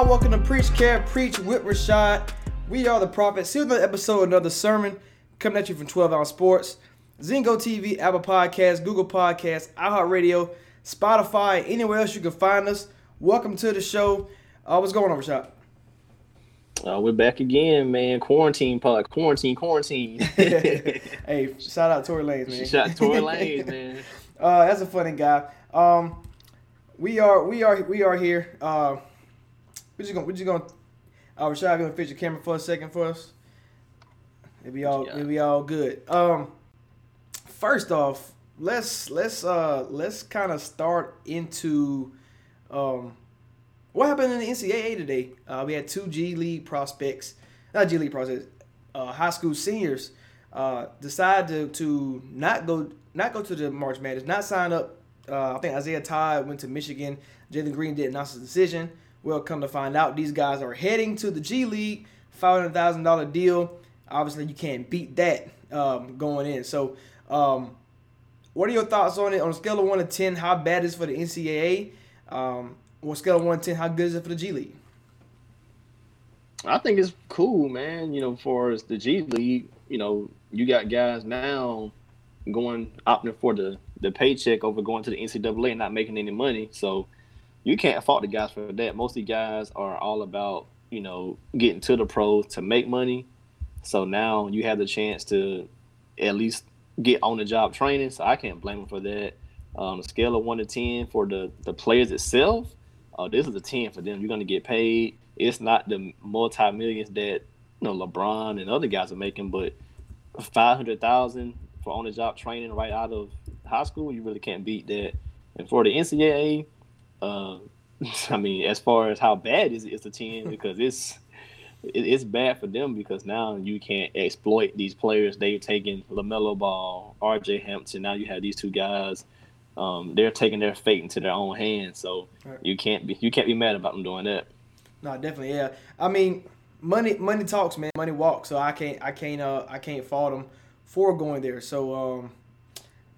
Ah, welcome to Preach Care, Preach with Rashad. We are the prophets. Here's another episode, another sermon coming at you from 12 Ounce Sports, Zingo TV, Apple Podcasts, Google Podcasts, iHeartRadio, Spotify, anywhere else you can find us. Welcome to the show. Uh, what's going on, Rashad? Uh, we're back again, man. Quarantine pod, quarantine, quarantine. hey, shout out Tory Lanez, man. Shot Tory Lanez, man. Uh, that's a funny guy. Um, we are we are we are here. Uh, we're just gonna we're just gonna. Uh, Rashad gonna fix your camera for a second for us. It'll be all it'll be all good. Um, first off, let's let's uh let's kind of start into um what happened in the NCAA today. Uh, we had two G League prospects, not G League prospects, uh, high school seniors uh, decide to, to not go not go to the March Madness, not sign up. Uh, I think Isaiah Todd went to Michigan. Jalen Green did announce his decision. Well, come to find out, these guys are heading to the G League, five hundred thousand dollar deal. Obviously, you can't beat that um, going in. So, um, what are your thoughts on it? On a scale of one to ten, how bad is for the NCAA? Um, on a scale of one to ten, how good is it for the G League? I think it's cool, man. You know, for as the G League, you know, you got guys now going opting for the the paycheck over going to the NCAA and not making any money. So you can't fault the guys for that. Most of the guys are all about you know getting to the pros to make money. So now you have the chance to at least get on the job training. So I can't blame them for that. A scale of one to ten for the the players itself, uh, this is a ten for them. You're going to get paid. It's not the multi millions that you know LeBron and other guys are making, but five hundred thousand for on the job training right out of high school, you really can't beat that. And for the NCAA, uh, I mean, as far as how bad is it, it's a ten because it's it, it's bad for them because now you can't exploit these players. They're taking Lamelo Ball, R.J. Hampton. Now you have these two guys. Um, they're taking their fate into their own hands. So Right. you can't be you can't be mad about them doing that. No, definitely, yeah. I mean, money money talks, man. Money walks. So I can't I can't uh I can't fault them for going there. So um,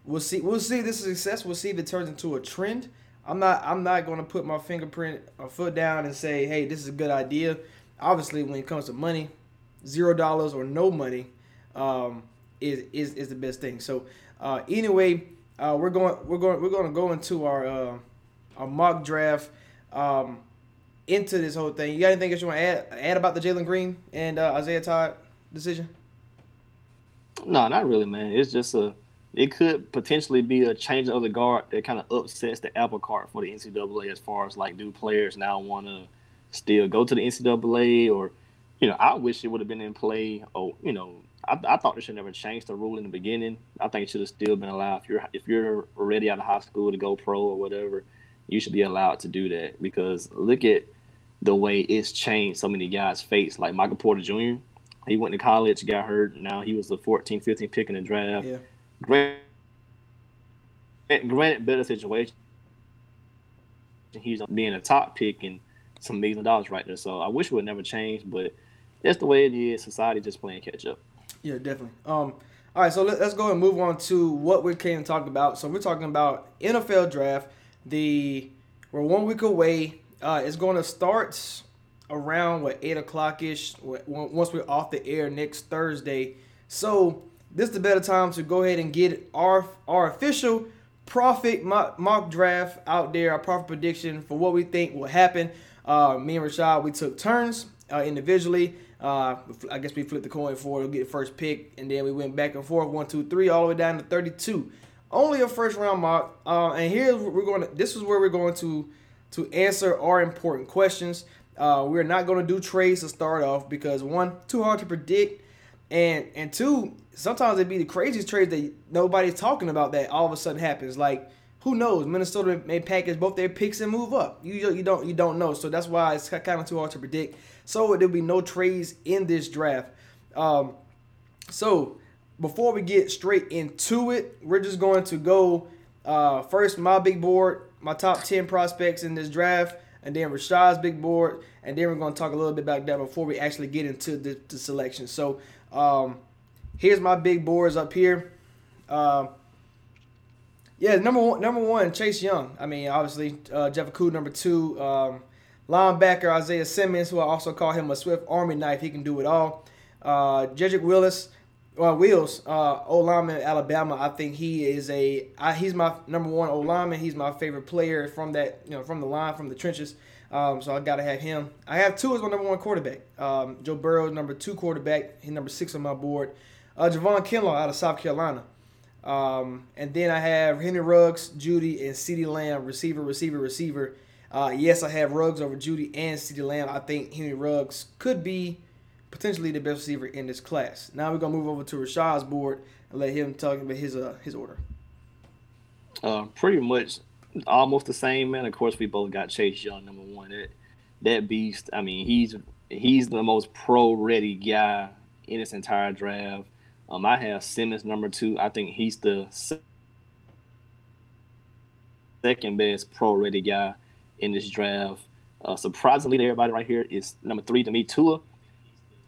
we'll see we'll see if this is success. We'll see if it turns into a trend. I'm not I'm not gonna put my fingerprint or foot down and say, hey, this is a good idea. Obviously, when it comes to money, zero dollars or no money, um, is is is the best thing. So uh, anyway, uh, we're going we're going we're going to go into our uh, our mock draft. Um, into this whole thing. You got anything else you want to add, add about the Jalen Green and uh, Isaiah Todd decision? No, not really, man. It's just a. It could potentially be a change of the guard that kind of upsets the apple cart for the NCAA as far as like, do players now want to still go to the NCAA or, you know, I wish it would have been in play. Or you know, I, I thought they should never change the rule in the beginning. I think it should have still been allowed if you're if you're already out of high school to go pro or whatever, you should be allowed to do that because look at the way it's changed so many guys' fates. Like Michael Porter Jr. He went to college, got hurt. Now he was the 14, 15 pick in the draft. Yeah. Granted, granted, better situation. he's being a top pick and some million dollars right there. So I wish it would never change, but that's the way it is. Society just playing catch up. Yeah, definitely. Um, all right, so let, us go and move on to what we to talk about. So we're talking about NFL draft. The we're one week away. Uh, it's going to start around what eight o'clock ish. Once we're off the air next Thursday. So this is the better time to go ahead and get our our official Prophet mock, draft out there. Our Prophet prediction for what we think will happen. Uh, me and Rashad, we took turns uh, individually. Uh, I guess we flipped the coin for to get the first pick, and then we went back and forth, one, two, three, all the way down to 32. Only a first round mock. Uh, and here we're going to. This is where we're going to to answer our important questions. Uh, we're not going to do trades to start off because one, too hard to predict, and and two, sometimes it'd be the craziest trades that nobody's talking about that all of a sudden happens. Like who knows? Minnesota may package both their picks and move up. You you don't you don't know. So that's why it's kind of too hard to predict. So there'll be no trades in this draft. Um, so before we get straight into it, we're just going to go uh, first my big board, my top ten prospects in this draft, and then Rashad's big board, and then we're going to talk a little bit about that before we actually get into the, the selection. So um, here's my big boards up here. Uh, yeah, number one, number one, Chase Young. I mean, obviously, uh, Jeff Okudah, number two. Um, linebacker Isaiah Simmons, who I also call him a swift army knife. He can do it all. Uh, Jedrick Willis, well, Wills, uh, O lineman Alabama. I think he is a. I, he's my number one O lineman. He's my favorite player from that, you know, from the line, from the trenches. Um, so I got to have him. I have Tua as my number one quarterback. Um, Joe Burrow, is number two quarterback. He's number six on my board. Uh, Javon Kinlaw out of South Carolina. Um, and then I have Henry Ruggs, Jeudy, and CeeDee Lamb, receiver, receiver, receiver. Uh, yes, I have Ruggs over Jeudy and CeeDee Lamb. I think Henry Ruggs could be potentially the best receiver in this class. Now we're gonna move over to Rashad's board and let him talk about his uh his order. Uh, pretty much almost the same man. Of course, we both got Chase Young number one. That that beast. I mean, he's he's the most pro ready guy in this entire draft. Um, I have Simmons number two. I think he's the second best pro ready guy in this draft. Uh, surprisingly to everybody right here is number three to me, Tua.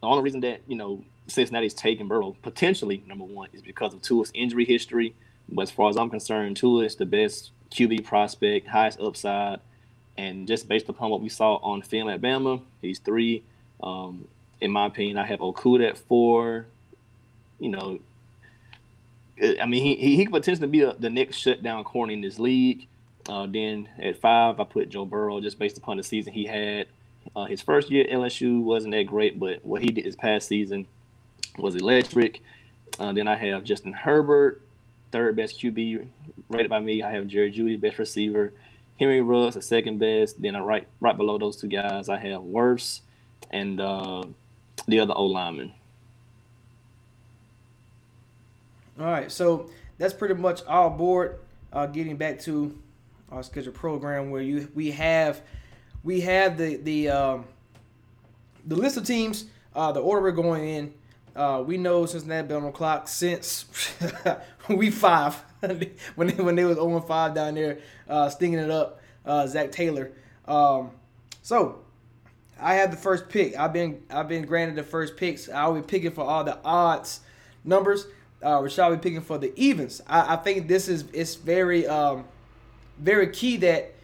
The only reason that you know Cincinnati's taking Burrow potentially number one is because of Tua's injury history. But as far as I'm concerned, Tua is the best QB prospect, highest upside, and just based upon what we saw on film at Bama, he's three. Um, in my opinion, I have Okudah at four, you know, I mean, he he could potentially be a, the next shutdown corner in this league. Uh, then at five, I put Joe Burrow just based upon the season he had. Uh, his first year at LSU wasn't that great, but what he did his past season was electric. Uh, then I have Justin Herbert, third best QB rated by me. I have Jerry Jeudy, best receiver. Henry Ruggs, the second best. Then I right right below those two guys, I have Wirfs and uh, the other O lineman. All right, so that's pretty much our board. Uh, getting back to our schedule program, where you we have we have the the um, the list of teams, uh, the order we're going in. Uh, we know Cincinnati been on the clock since we five when they, when they was 0 5 down there, uh, stinging it up. Uh, Zac Taylor. Um, so I have the first pick. I've been I've been granted the first picks. I'll be picking for all the odds numbers uh, Rashad be picking for the evens. I, I think this is it's very um, very key that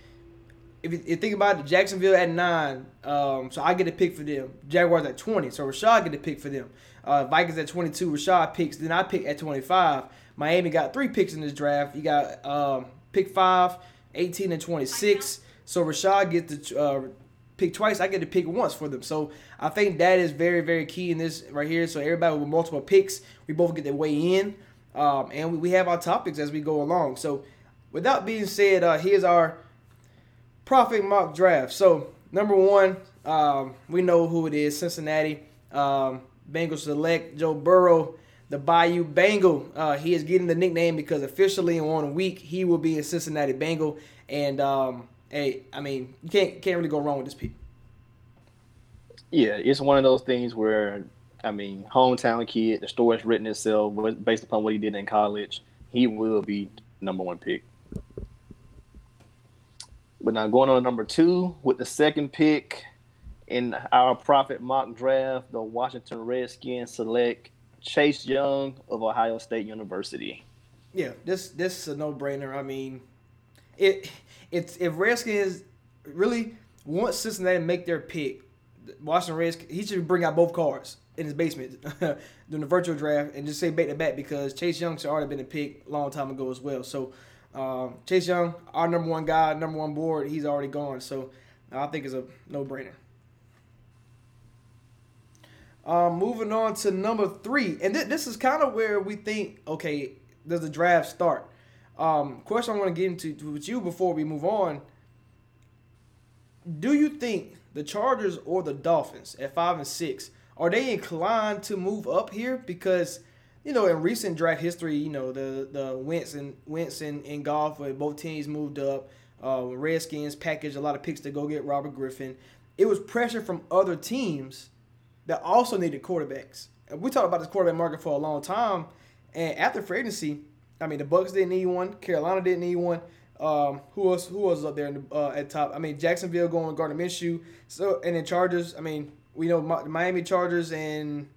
if you, you, think about it, Jacksonville at nine, um, so I get a pick for them. Jaguars at twenty, so Rashad get a pick for them. Uh, Vikings at twenty two, Rashad picks. Then I pick at twenty five. Miami got three picks in this draft. You got um, pick five, 18 and twenty six. So Rashad gets the uh, pick twice. I get to pick once for them. So I think that is very, very key in this right here. So everybody with multiple picks, we both get their way in. Um, and we, we have our topics as we go along. So without being said, uh, here's our Prophet mock draft. So number one, um, we know who it is, Cincinnati. Um, Bengals select Joe Burrow, the Bayou Bengal. Uh, he is getting the nickname because officially in one week he will be a Cincinnati Bengal. And um, hey, I mean, you can't can't really go wrong with this pick. Yeah, it's one of those things where I mean, hometown kid, the story's written itself based upon what he did in college. He will be number one pick. But now going on to number two with the second pick in our Prophet mock draft, the Washington Redskins select Chase Young of Ohio State University. Yeah, this this is a no brainer. I mean, it it's if Redskins really want Cincinnati make their pick, Washington Redskins he should bring out both cards in his basement during the virtual draft and just say back to back because Chase Young should already been a pick a long time ago as well. So um, Chase Young, our number one guy, number one board, he's already gone. So I think it's a no brainer. Um, moving on to number three, and th- this is kind of where we think, okay, does the draft start? Um, question I want to get into with you before we move on. Do you think the Chargers or the Dolphins at five and six are they inclined to move up here? Because you know, in recent draft history, you know the the Wentz and Wentz and, and Goff, where both teams moved up. Uh, Redskins packaged a lot of picks to go get Robert Griffin. It was pressure from other teams that also needed quarterbacks. And we talked about this quarterback market for a long time. And after free agency, I mean, the Bucs didn't need one. Carolina didn't need one. Um, who else? Who was up there the, uh, at top? I mean, Jacksonville going Gardner Minshew. So and then Chargers. I mean, we know the Miami Chargers and,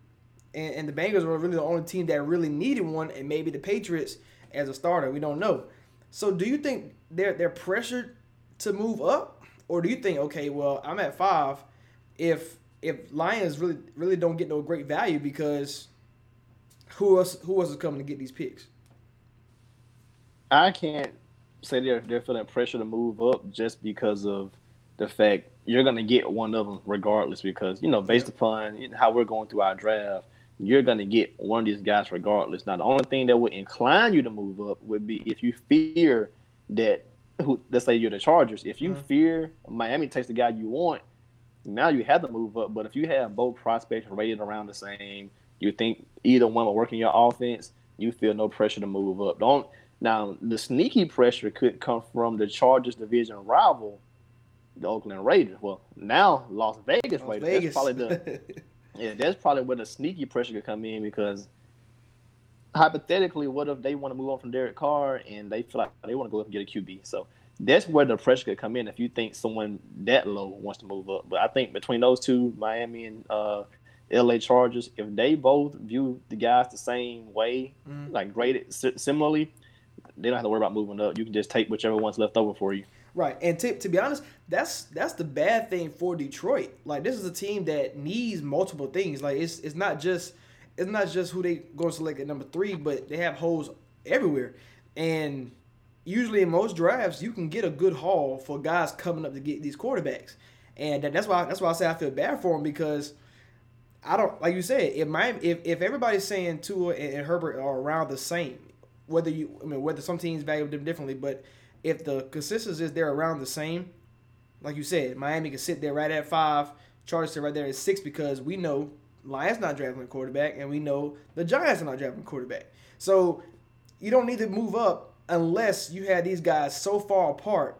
and and the Bengals were really the only team that really needed one, and maybe the Patriots as a starter. We don't know. So do you think they're they're pressured to move up, or do you think okay, well, I'm at five. If if Lions really really don't get no great value because who else who else is coming to get these picks? I can't say they're they're feeling pressure to move up just because of the fact you're gonna get one of them regardless. Because you know, based upon how we're going through our draft, you're gonna get one of these guys regardless. Now, the only thing that would incline you to move up would be if you fear that. Who, let's say you're the Chargers. If you mm-hmm. fear Miami takes the guy you want, now you have to move up. But if you have both prospects rated around the same, you think either one will work in your offense, you feel no pressure to move up. Don't now the sneaky pressure could come from the Chargers division rival, the Oakland Raiders. Well, now Las Vegas Las Raiders. Vegas. That's probably the yeah, that's probably where the sneaky pressure could come in because hypothetically, what if they want to move on from Derek Carr and they feel like they want to go up and get a QB? So that's where the pressure could come in if you think someone that low wants to move up. But I think between those two, Miami and uh, LA Chargers, if they both view the guys the same way, mm-hmm. like graded similarly, they don't have to worry about moving up. You can just take whichever one's left over for you. Right, and to, to be honest, that's that's the bad thing for Detroit. Like this is a team that needs multiple things. Like it's it's not just it's not just who they going to select at number three, but they have holes everywhere. And usually in most drafts, you can get a good haul for guys coming up to get these quarterbacks, and that's why that's why I say I feel bad for them because I don't like you said if my if, if everybody's saying Tua and, and Herbert are around the same, whether you I mean whether some teams value them differently, but if the consensus is they're around the same, like you said, Miami can sit there right at five, Chargers sit right there at six because we know Lions not drafting a quarterback, and we know the Giants are not drafting a quarterback. So you don't need to move up unless you had these guys so far apart.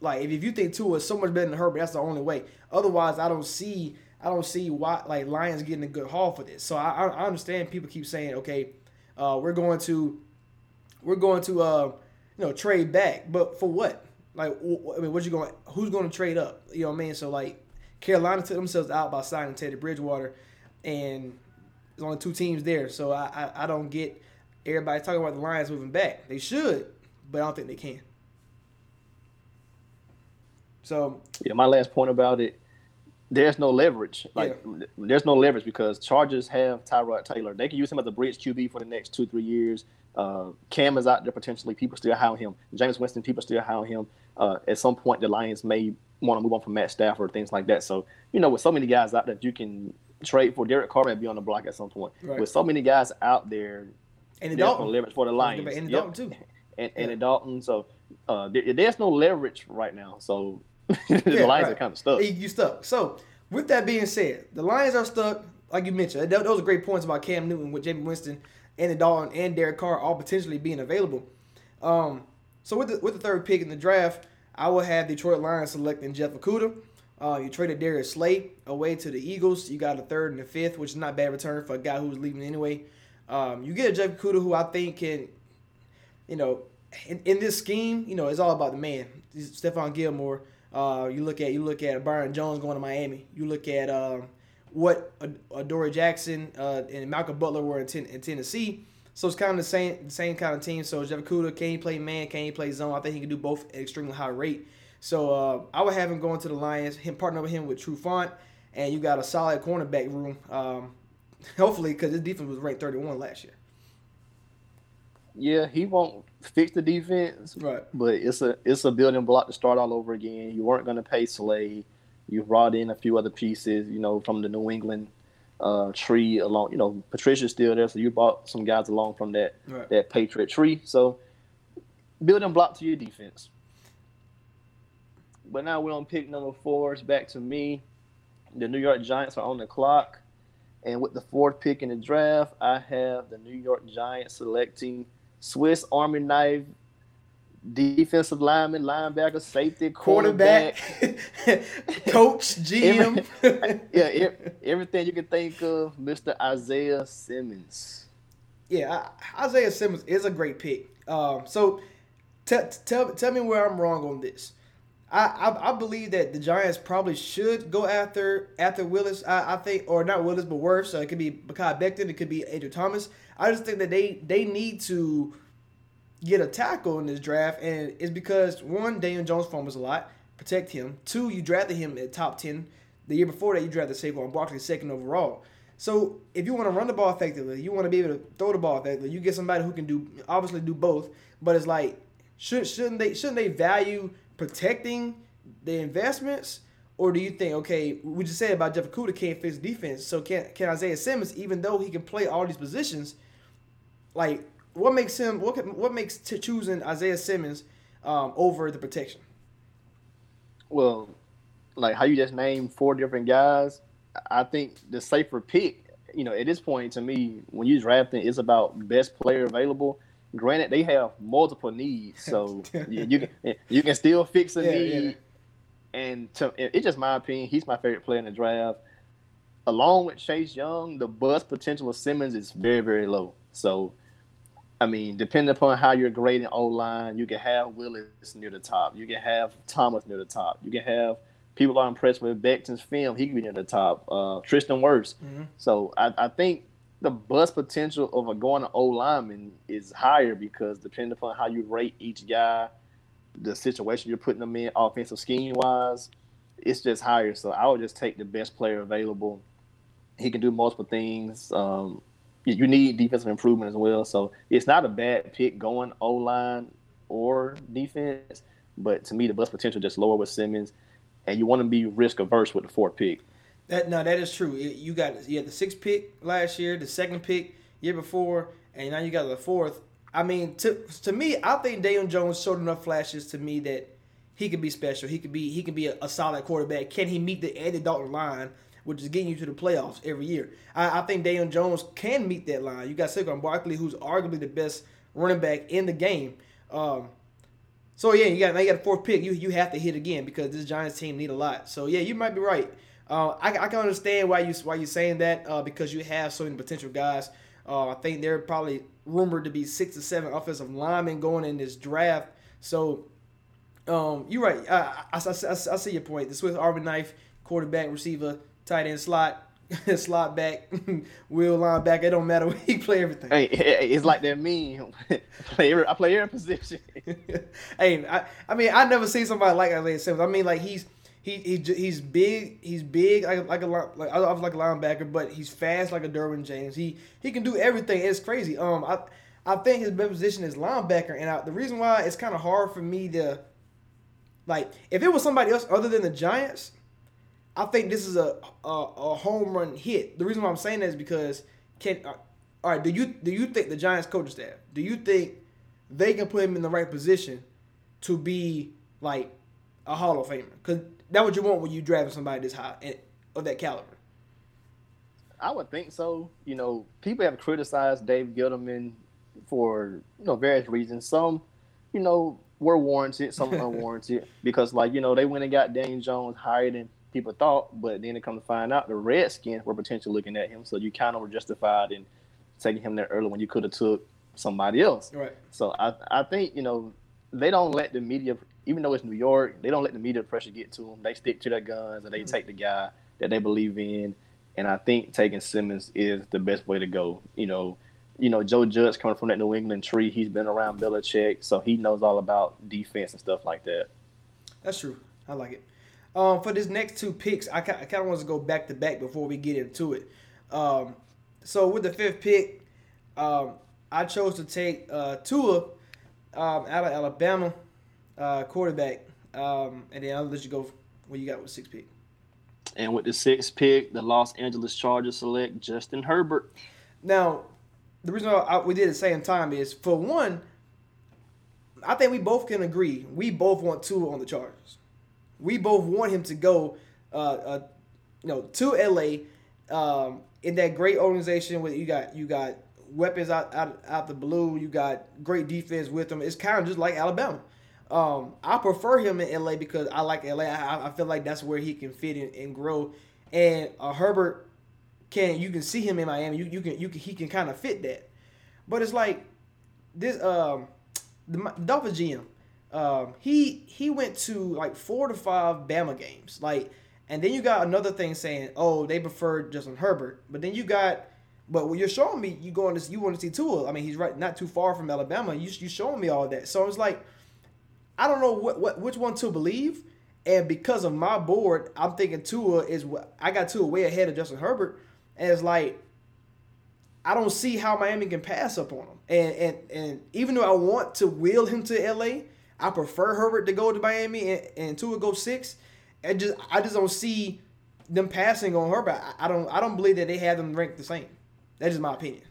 Like if, if you think Tua is so much better than Herbert, that's the only way. Otherwise, I don't see I don't see why like Lions getting a good haul for this. So I, I understand people keep saying, okay, uh, we're going to we're going to uh, you know trade back, but for what? Like I mean, what you going? Who's going to trade up? You know what I mean? So like Carolina took themselves out by signing Teddy Bridgewater, and there's only two teams there. So I, I, I don't get Everybody's talking about the Lions moving back. They should, but I don't think they can. So yeah, my last point about it, there's no leverage. Like yeah. there's no leverage because Chargers have Tyrod Taylor. They can use him as a bridge QB for the next two three years. Uh, Cam is out there potentially. People still hire him. Jameis Winston, people still hire him. Uh, at some point, the Lions may want to move on from Matt Stafford, things like that. So you know, with so many guys out there, you can trade for Derek Carr and be on the block at some point. Right. With so many guys out there, and the Dalton. leverage for the Lions. And the yep. Dalton too. And, and yeah. the Dalton. So uh, there, there's no leverage right now. So the yeah, Lions right. are kind of stuck. You stuck. So with that being said, the Lions are stuck. Like you mentioned, those are great points about Cam Newton with Jameis Winston and the Dalton and Derek Carr all potentially being available. Um, so with the with the third pick in the draft, I will have Detroit Lions selecting Jeff Okudah. Uh, you traded Darius Slay away to the Eagles. You got a third and a fifth, which is not bad return for a guy who was leaving anyway. Um, you get a Jeff Okudah who I think can, you know, in, in this scheme, you know, it's all about the man. Stephon Gilmore. Uh, you look at you look at Byron Jones going to Miami. You look at um, what Adoree Jackson uh, and Malcolm Butler were in, ten, in Tennessee. So it's kind of the same the same kind of team. So Jeff Okudah, can he play man? Can he play zone? I think he can do both at extremely high rate. So uh, I would have him going to the Lions. Him partner with him with Trufant, and you got a solid cornerback room. Um, hopefully, because his defense was ranked 31 last year. Yeah, he won't fix the defense, right? But it's a it's a building block to start all over again. You weren't going to pay Slay. You brought in a few other pieces, you know, from the New England uh, tree along. You know, Patricia's still there, so you brought some guys along from that right. that Patriot tree. So building block to your defense. But now we're on pick number four. It's back to me. The New York Giants are on the clock. And with the fourth pick in the draft, I have the New York Giants selecting Swiss Army knife defensive lineman, linebacker, safety, quarterback, coach, GM. Every, yeah, everything you can think of, Mr. Isaiah Simmons. Yeah, Isaiah Simmons is a great pick. Um, so t- tell tell me where I'm wrong on this. I, I, I believe that the Giants probably should go after after Willis. I, I think, or not Willis, but Wirfs. So it could be Mekhi Becton. It could be Andrew Thomas. I just think that they they need to get a tackle in this draft, and it's because one, Daniel Jones fumbles a lot. Protect him. Two, you drafted him at top ten. The year before that, you drafted Saquon Barkley second overall. So if you want to run the ball effectively, you want to be able to throw the ball effectively. You get somebody who can do obviously do both. But it's like should shouldn't they shouldn't they value protecting the investments? Or do you think, okay, we just said about Jeff Okudah can't fix defense, so can can Isaiah Simmons, even though he can play all these positions, like what makes him what what makes choosing Isaiah Simmons um, over the protection? Well, like how you just named four different guys, I think the safer pick, you know, at this point to me, when you drafting, it's about best player available Granted, they have multiple needs, so you, you, can you can still fix a yeah, need. Yeah. And to, it's just my opinion. He's my favorite player in the draft. Along with Chase Young, the bust potential of Simmons is very very low. So, I mean, depending upon how you're grading O line, you can have Willis near the top. You can have Thomas near the top. You can have people are impressed with Becton's film. He can be near the top. Uh, Tristan Wirfs. Mm-hmm. So I, I think the bust potential of a going to O lineman is higher because depending upon how you rate each guy, the situation you're putting them in, offensive scheme wise, it's just higher. So I would just take the best player available. He can do multiple things. Um, you need defensive improvement as well. So it's not a bad pick going O line or defense, but to me the bust potential just lower with Simmons, and you want to be risk averse with the fourth pick. That no, that is true. You got you had the sixth pick last year, the second pick year before, and now you got the fourth. I mean, to to me, I think Daniel Jones showed enough flashes to me that he could be special. He could be he could be a, a solid quarterback. Can he meet the Andy Dalton line, which is getting you to the playoffs every year? I, I think Daniel Jones can meet that line. You got Saquon Barkley, who's arguably the best running back in the game. Um, so yeah, you got now you got a fourth pick. You you have to hit again because this Giants team need a lot. So yeah, you might be right. Uh, I, I, can understand why you why you're saying that uh, because you have so many potential guys. Uh, I think they're probably rumored to be six or seven offensive linemen going in this draft. So um, you're right. I, I, I, see your point. The Swiss Army knife, quarterback, receiver, tight end, slot, slot back, wheel linebacker. It don't matter. We play everything. Hey, it's like that meme. play every, I play every position. hey, I, I mean, I never seen somebody like Isaiah Simmons. I mean, like he's he, he he's big. He's big like like a like I was like a linebacker, but he's fast like a Derwin James. He he can do everything. It's crazy. Um, I I think his best position is linebacker, and I, the reason why it's kind of hard for me to like if it was somebody else other than the Giants, I think this is a a, a home run hit. The reason why I'm saying that is because can uh, all right. Do you do you think the Giants coaching staff? Do you think they can put him in the right position to be like a Hall of Famer? Because that what you want when you drafting somebody this high and of that caliber. I would think so. You know, people have criticized Dave Gettleman for you know various reasons. Some, you know, were warranted, some unwarranted because like you know they went and got Daniel Jones higher than people thought, but then it come to find out the Redskins were potentially looking at him, so you kind of were justified in taking him there early when you could have took somebody else. Right. So I I think you know they don't let the media even though it's New York, they don't let the media pressure get to them. They stick to their guns and they take the guy that they believe in. And I think taking Simmons is the best way to go. You know, you know Joe Judge coming from that New England tree. He's been around Belichick, so he knows all about defense and stuff like that. That's true. I like it. Um, for this next two picks, I, I kind of want to go back to back before we get into it. Um, so with the fifth pick, um, I chose to take uh, Tua um, out of Alabama, uh, quarterback, um, and then I'll let you go. What you got with six pick? And with the sixth pick, the Los Angeles Chargers select Justin Herbert. Now, the reason why I, we did it at the same time is for one, I think we both can agree. We both want Tua on the Chargers. We both want him to go, uh, uh, you know, to LA, um, in that great organization where you got you got weapons out, out out the blue. You got great defense with them. It's kind of just like Alabama. Um, I prefer him in LA because I like LA. I, I feel like that's where he can fit in and grow. And uh, Herbert can you can see him in Miami. You you can you can he can kind of fit that. But it's like this um the Dolphins GM. Um, he he went to like four to five Bama games. Like, and then you got another thing saying, oh, they prefer Justin Herbert. But then you got, but you're showing me, you going to you want to see Tua. I mean, he's right not too far from Alabama. You you showing me all that. So it's like, I don't know what, what which one to believe. And because of my board, I'm thinking Tua is I got Tua way ahead of Justin Herbert. And it's like, I don't see how Miami can pass up on him. And and and even though I want to wheel him to LA, I prefer Herbert to go to Miami and, and Tua go six. And just I just don't see them passing on Herbert. I, I don't I don't believe that they have them ranked the same. That's just my opinion.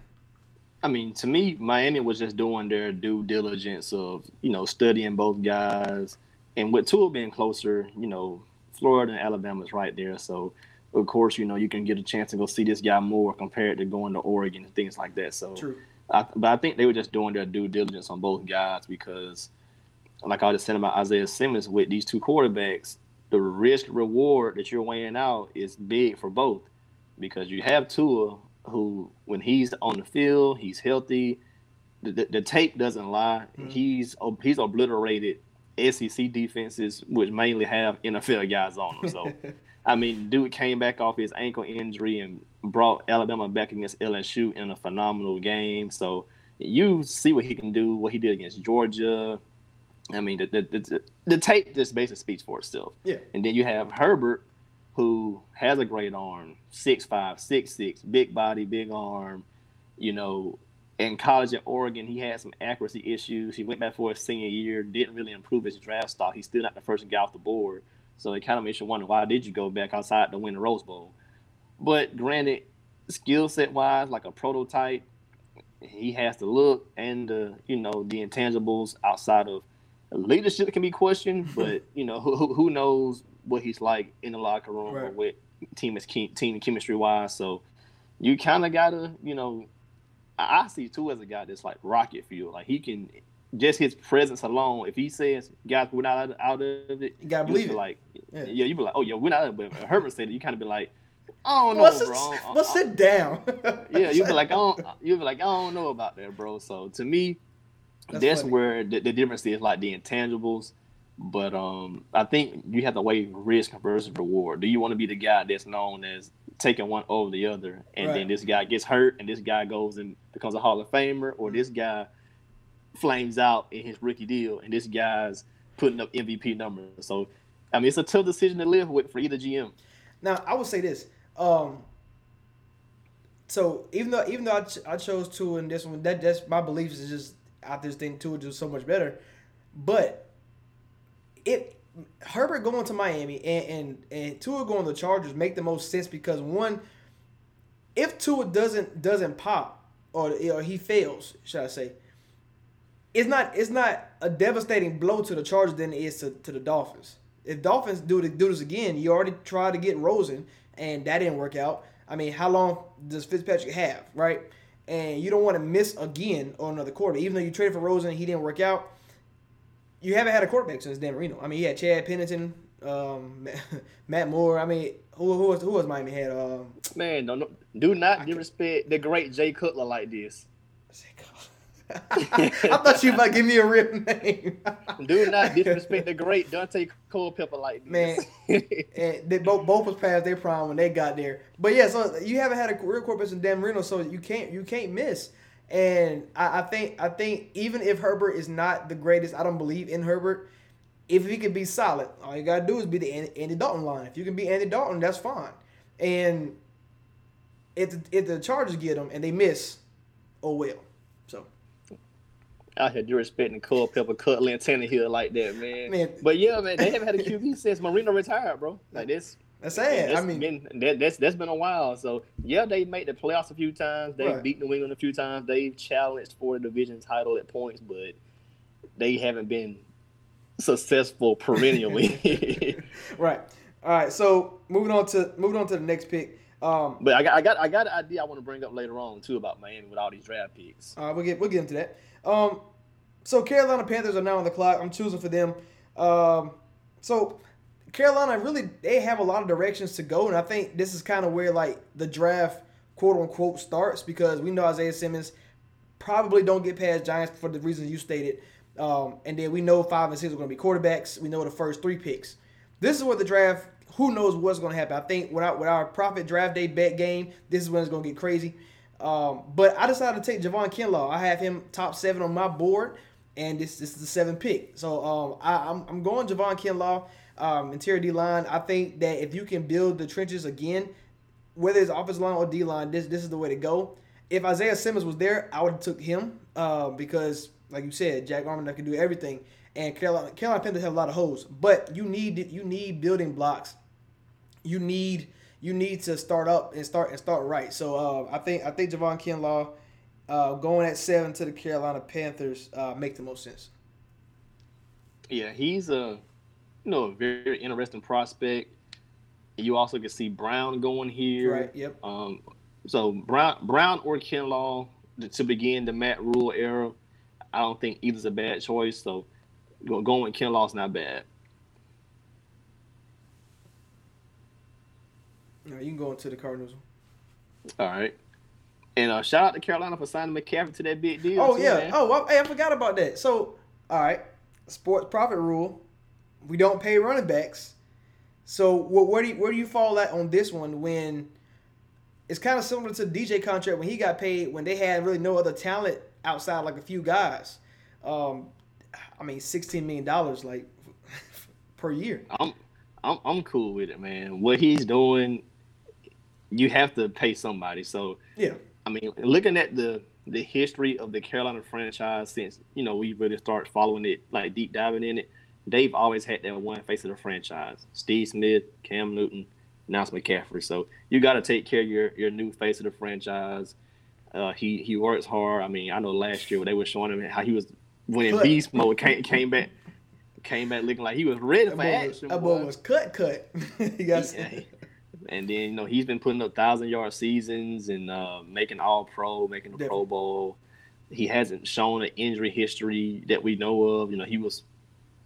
I mean, to me, Miami was just doing their due diligence of, you know, studying both guys. And with Tua being closer, you know, Florida and Alabama is right there. So, of course, you know, you can get a chance to go see this guy more compared to going to Oregon and things like that. So, True. I, but I think they were just doing their due diligence on both guys because, like I was saying about Isaiah Simmons, with these two quarterbacks, the risk reward that you're weighing out is big for both because you have Tua, who when he's on the field, he's healthy. The, the, the tape doesn't lie. Mm-hmm. He's he's obliterated SEC defenses, which mainly have NFL guys on them. So, I mean, dude came back off his ankle injury and brought Alabama back against LSU in a phenomenal game. So, you see what he can do, what he did against Georgia. I mean, the the, the, the tape just basically speaks for itself. Yeah. And then you have Herbert, who has a great arm, six five, six six, big body, big arm. You know, in college at Oregon, he had some accuracy issues. He went back for his senior year, didn't really improve his draft stock. He's still not the first guy off the board. So it kind of makes you wonder why did you go back outside to win the Rose Bowl? But granted, skill set wise, like a prototype, he has the look and the you know the intangibles outside of leadership can be questioned, but you know who, who- who knows what he's like in the locker room or with team is team chemistry wise. So you kind of gotta you know I, see Tua as a guy that's like rocket fuel. Like he can just his presence alone. If he says guys we're not out, out of it, You gotta you believe it. like Yeah. yeah. you be like oh yeah we're not. out of it. But Herbert said it, you kind of be like I don't know, sit, bro. Don't- sit down. yeah, you'd be like, I don't, you'd be like, I don't know about that, bro. So to me, That's that's, where the, the difference is like the intangibles. But um, I think you have to weigh risk versus reward. Do you want to be the guy that's known as taking one over the other, and Right. then this guy gets hurt, and this guy goes and becomes a Hall of Famer, or this guy flames out in his rookie deal, and this guy's putting up MVP numbers? So, I mean, it's a tough decision to live with for either GM. Now I would say this. Um, so even though even though I, ch- I chose Tua in this one, that that's my beliefs is just I just think Tua is just so much better. But it Herbert going to Miami and and and Tua going to the Chargers make the most sense because one, if Tua doesn't doesn't pop or or he fails, should I say, it's not it's not a devastating blow to the Chargers than it is to, to the Dolphins. If Dolphins do it, do this again, you already tried to get Rosen and that didn't work out. I mean, how long does Fitzpatrick have, right? And you don't want to miss again on another quarter, even though you traded for Rosen, and he didn't work out. You haven't had a quarterback since Dan Marino. I mean, had Chad Pennington, um, Matt Moore. I mean, who who was who was Miami had? Um, Man, don't do not disrespect the great Jay Cutler like this. I thought you might give me a real name. Do not disrespect the great Daunte Culpepper like Man, this. and they both both was past their prime when they got there. But yeah, so you haven't had a real quarterback in Dan Marino, so you can't you can't miss. And I, I think I think even if Herbert is not the greatest, I don't believe in Herbert. If he can be solid, all you gotta do is be the Andy, Andy Dalton line. If you can be Andy Dalton, that's fine. And if the, if the Chargers get him and they miss, oh well. So out here disrespecting Culpepper, Cutler, and Tannehill like that, man. Man. But yeah, man, they haven't had a QB since Marino retired, bro. Like this. That's sad. that's I mean, been, that, that's that's been a while. So yeah, they made the playoffs a few times. They Right. beat New England a few times. They've challenged for the division title at points, but they haven't been successful perennially. right. All right. So moving on to moving on to the next pick. Um, but I got I got I got an idea I want to bring up later on too about Miami with all these draft picks. All right, we'll get we'll get into that. Um, so Carolina Panthers are now on the clock. I'm choosing for them. Um, so Carolina really they have a lot of directions to go, and I think this is kind of where like the draft quote unquote starts because we know Isaiah Simmons probably don't get past Giants for the reasons you stated, um, and then we know five and six are going to be quarterbacks. We know the first three picks. This is what the draft. Who knows what's going to happen? I think with our, with our Prophet draft day bet game, this is when it's going to get crazy. Um, but I decided to take Javon Kinlaw. I have him top seven on my board, and this, this is the seventh pick. So um, I, I'm, I'm going Javon Kinlaw, um, interior D line. I think that if you can build the trenches again, whether it's offensive line or D line, this this is the way to go. If Isaiah Simmons was there, I would have took him uh, because, like you said, Jack Armand can do everything, and Carolina Carolina Panthers have a lot of holes. But you need you need building blocks. You need you need to start up and start and start right. So uh, I think I think Javon Kinlaw uh, going at seven to the Carolina Panthers uh, make the most sense. Yeah, he's a you know a very interesting prospect. You also can see Brown going here. Right. Yep. Um, so Brown, Brown or Kinlaw to begin the Matt Rhule era. I don't think either's a bad choice. So going with Kinlaw's not bad. Right, you can go into the Cardinals. All right. And uh, shout out to Carolina for signing McCaffrey to that big deal. Oh too, yeah. man. Oh, well, hey, I forgot about that. So, all right, sports Prophet rule. We don't pay running backs. So, wh- where do you, where do you fall at on this one? When it's kind of similar to the DJ contract when he got paid when they had really no other talent outside like a few guys. Um, I mean, sixteen million dollars like per year. I'm I'm I'm cool with it, man. What he's doing, you have to pay somebody. So Yeah. I mean, looking at the the history of the Carolina franchise since you know we really start following it, like deep diving in it, they've always had that one face of the franchise: Steve Smith, Cam Newton, now it's McCaffrey. So you got to take care of your your new face of the franchise. Uh, he he works hard. I mean, I know last year when they were showing him how he was when in beast mode came came back came back looking like he was ready That for boy, was, action. that boy was cut, cut. he got Yeah. And then you know he's been putting up thousand yard seasons and uh, making All Pro, making the Pro Bowl. He hasn't shown an injury history that we know of. You know he was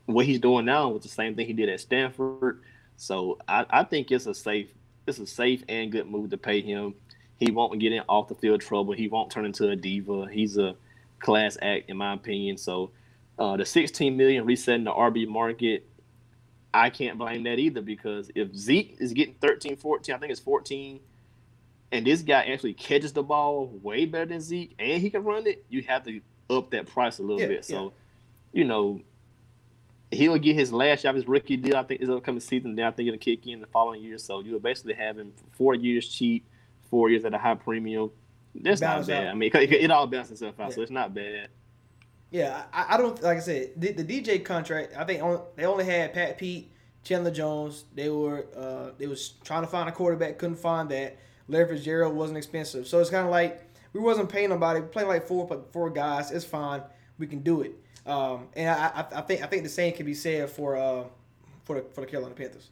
what he's doing now was the same thing he did at Stanford. So I, I think it's a safe it's a safe and good move to pay him. He won't get in off the field trouble. He won't turn into a diva. He's a class act in my opinion. So uh, the 16 million resetting the RB market I can't blame that either because if Zeke is getting 13, 14, I think it's 14, and this guy actually catches the ball way better than Zeke and he can run it, you have to up that price a little Yeah, bit. So, you know, he'll get his last year of his rookie deal, I think, this upcoming season. Then I think it'll kick in the following year. So you'll basically have him four years cheap, four years at a high premium. That's not bad. out. I mean, it, it all balances itself out, Yeah. so it's not bad. Yeah, I, I don't like I said the, the DJ contract. I think on, they only had Pat Pete, Chandler Jones. They were uh, they was trying to find a quarterback, couldn't find that. Larry Fitzgerald wasn't expensive, so it's kind of like we wasn't paying nobody. We playing like four four guys. It's fine. We can do it. Um, and I, I, I think I think the same can be said for uh, for the for the Carolina Panthers.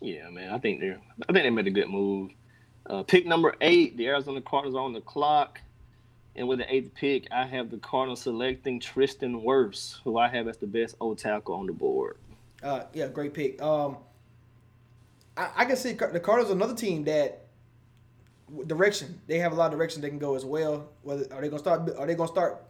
Yeah, man. I think they're I think they made a good move. Uh, pick number eight, the Arizona Cardinals are on the clock. And with the eighth pick, I have the Cardinals selecting Tristan Wirfs, who I have as the best old tackle on the board. Uh, yeah, great pick. Um, I, I can see the Cardinals another team that direction. They have a lot of direction they can go as well. Whether are they gonna start? Are they gonna start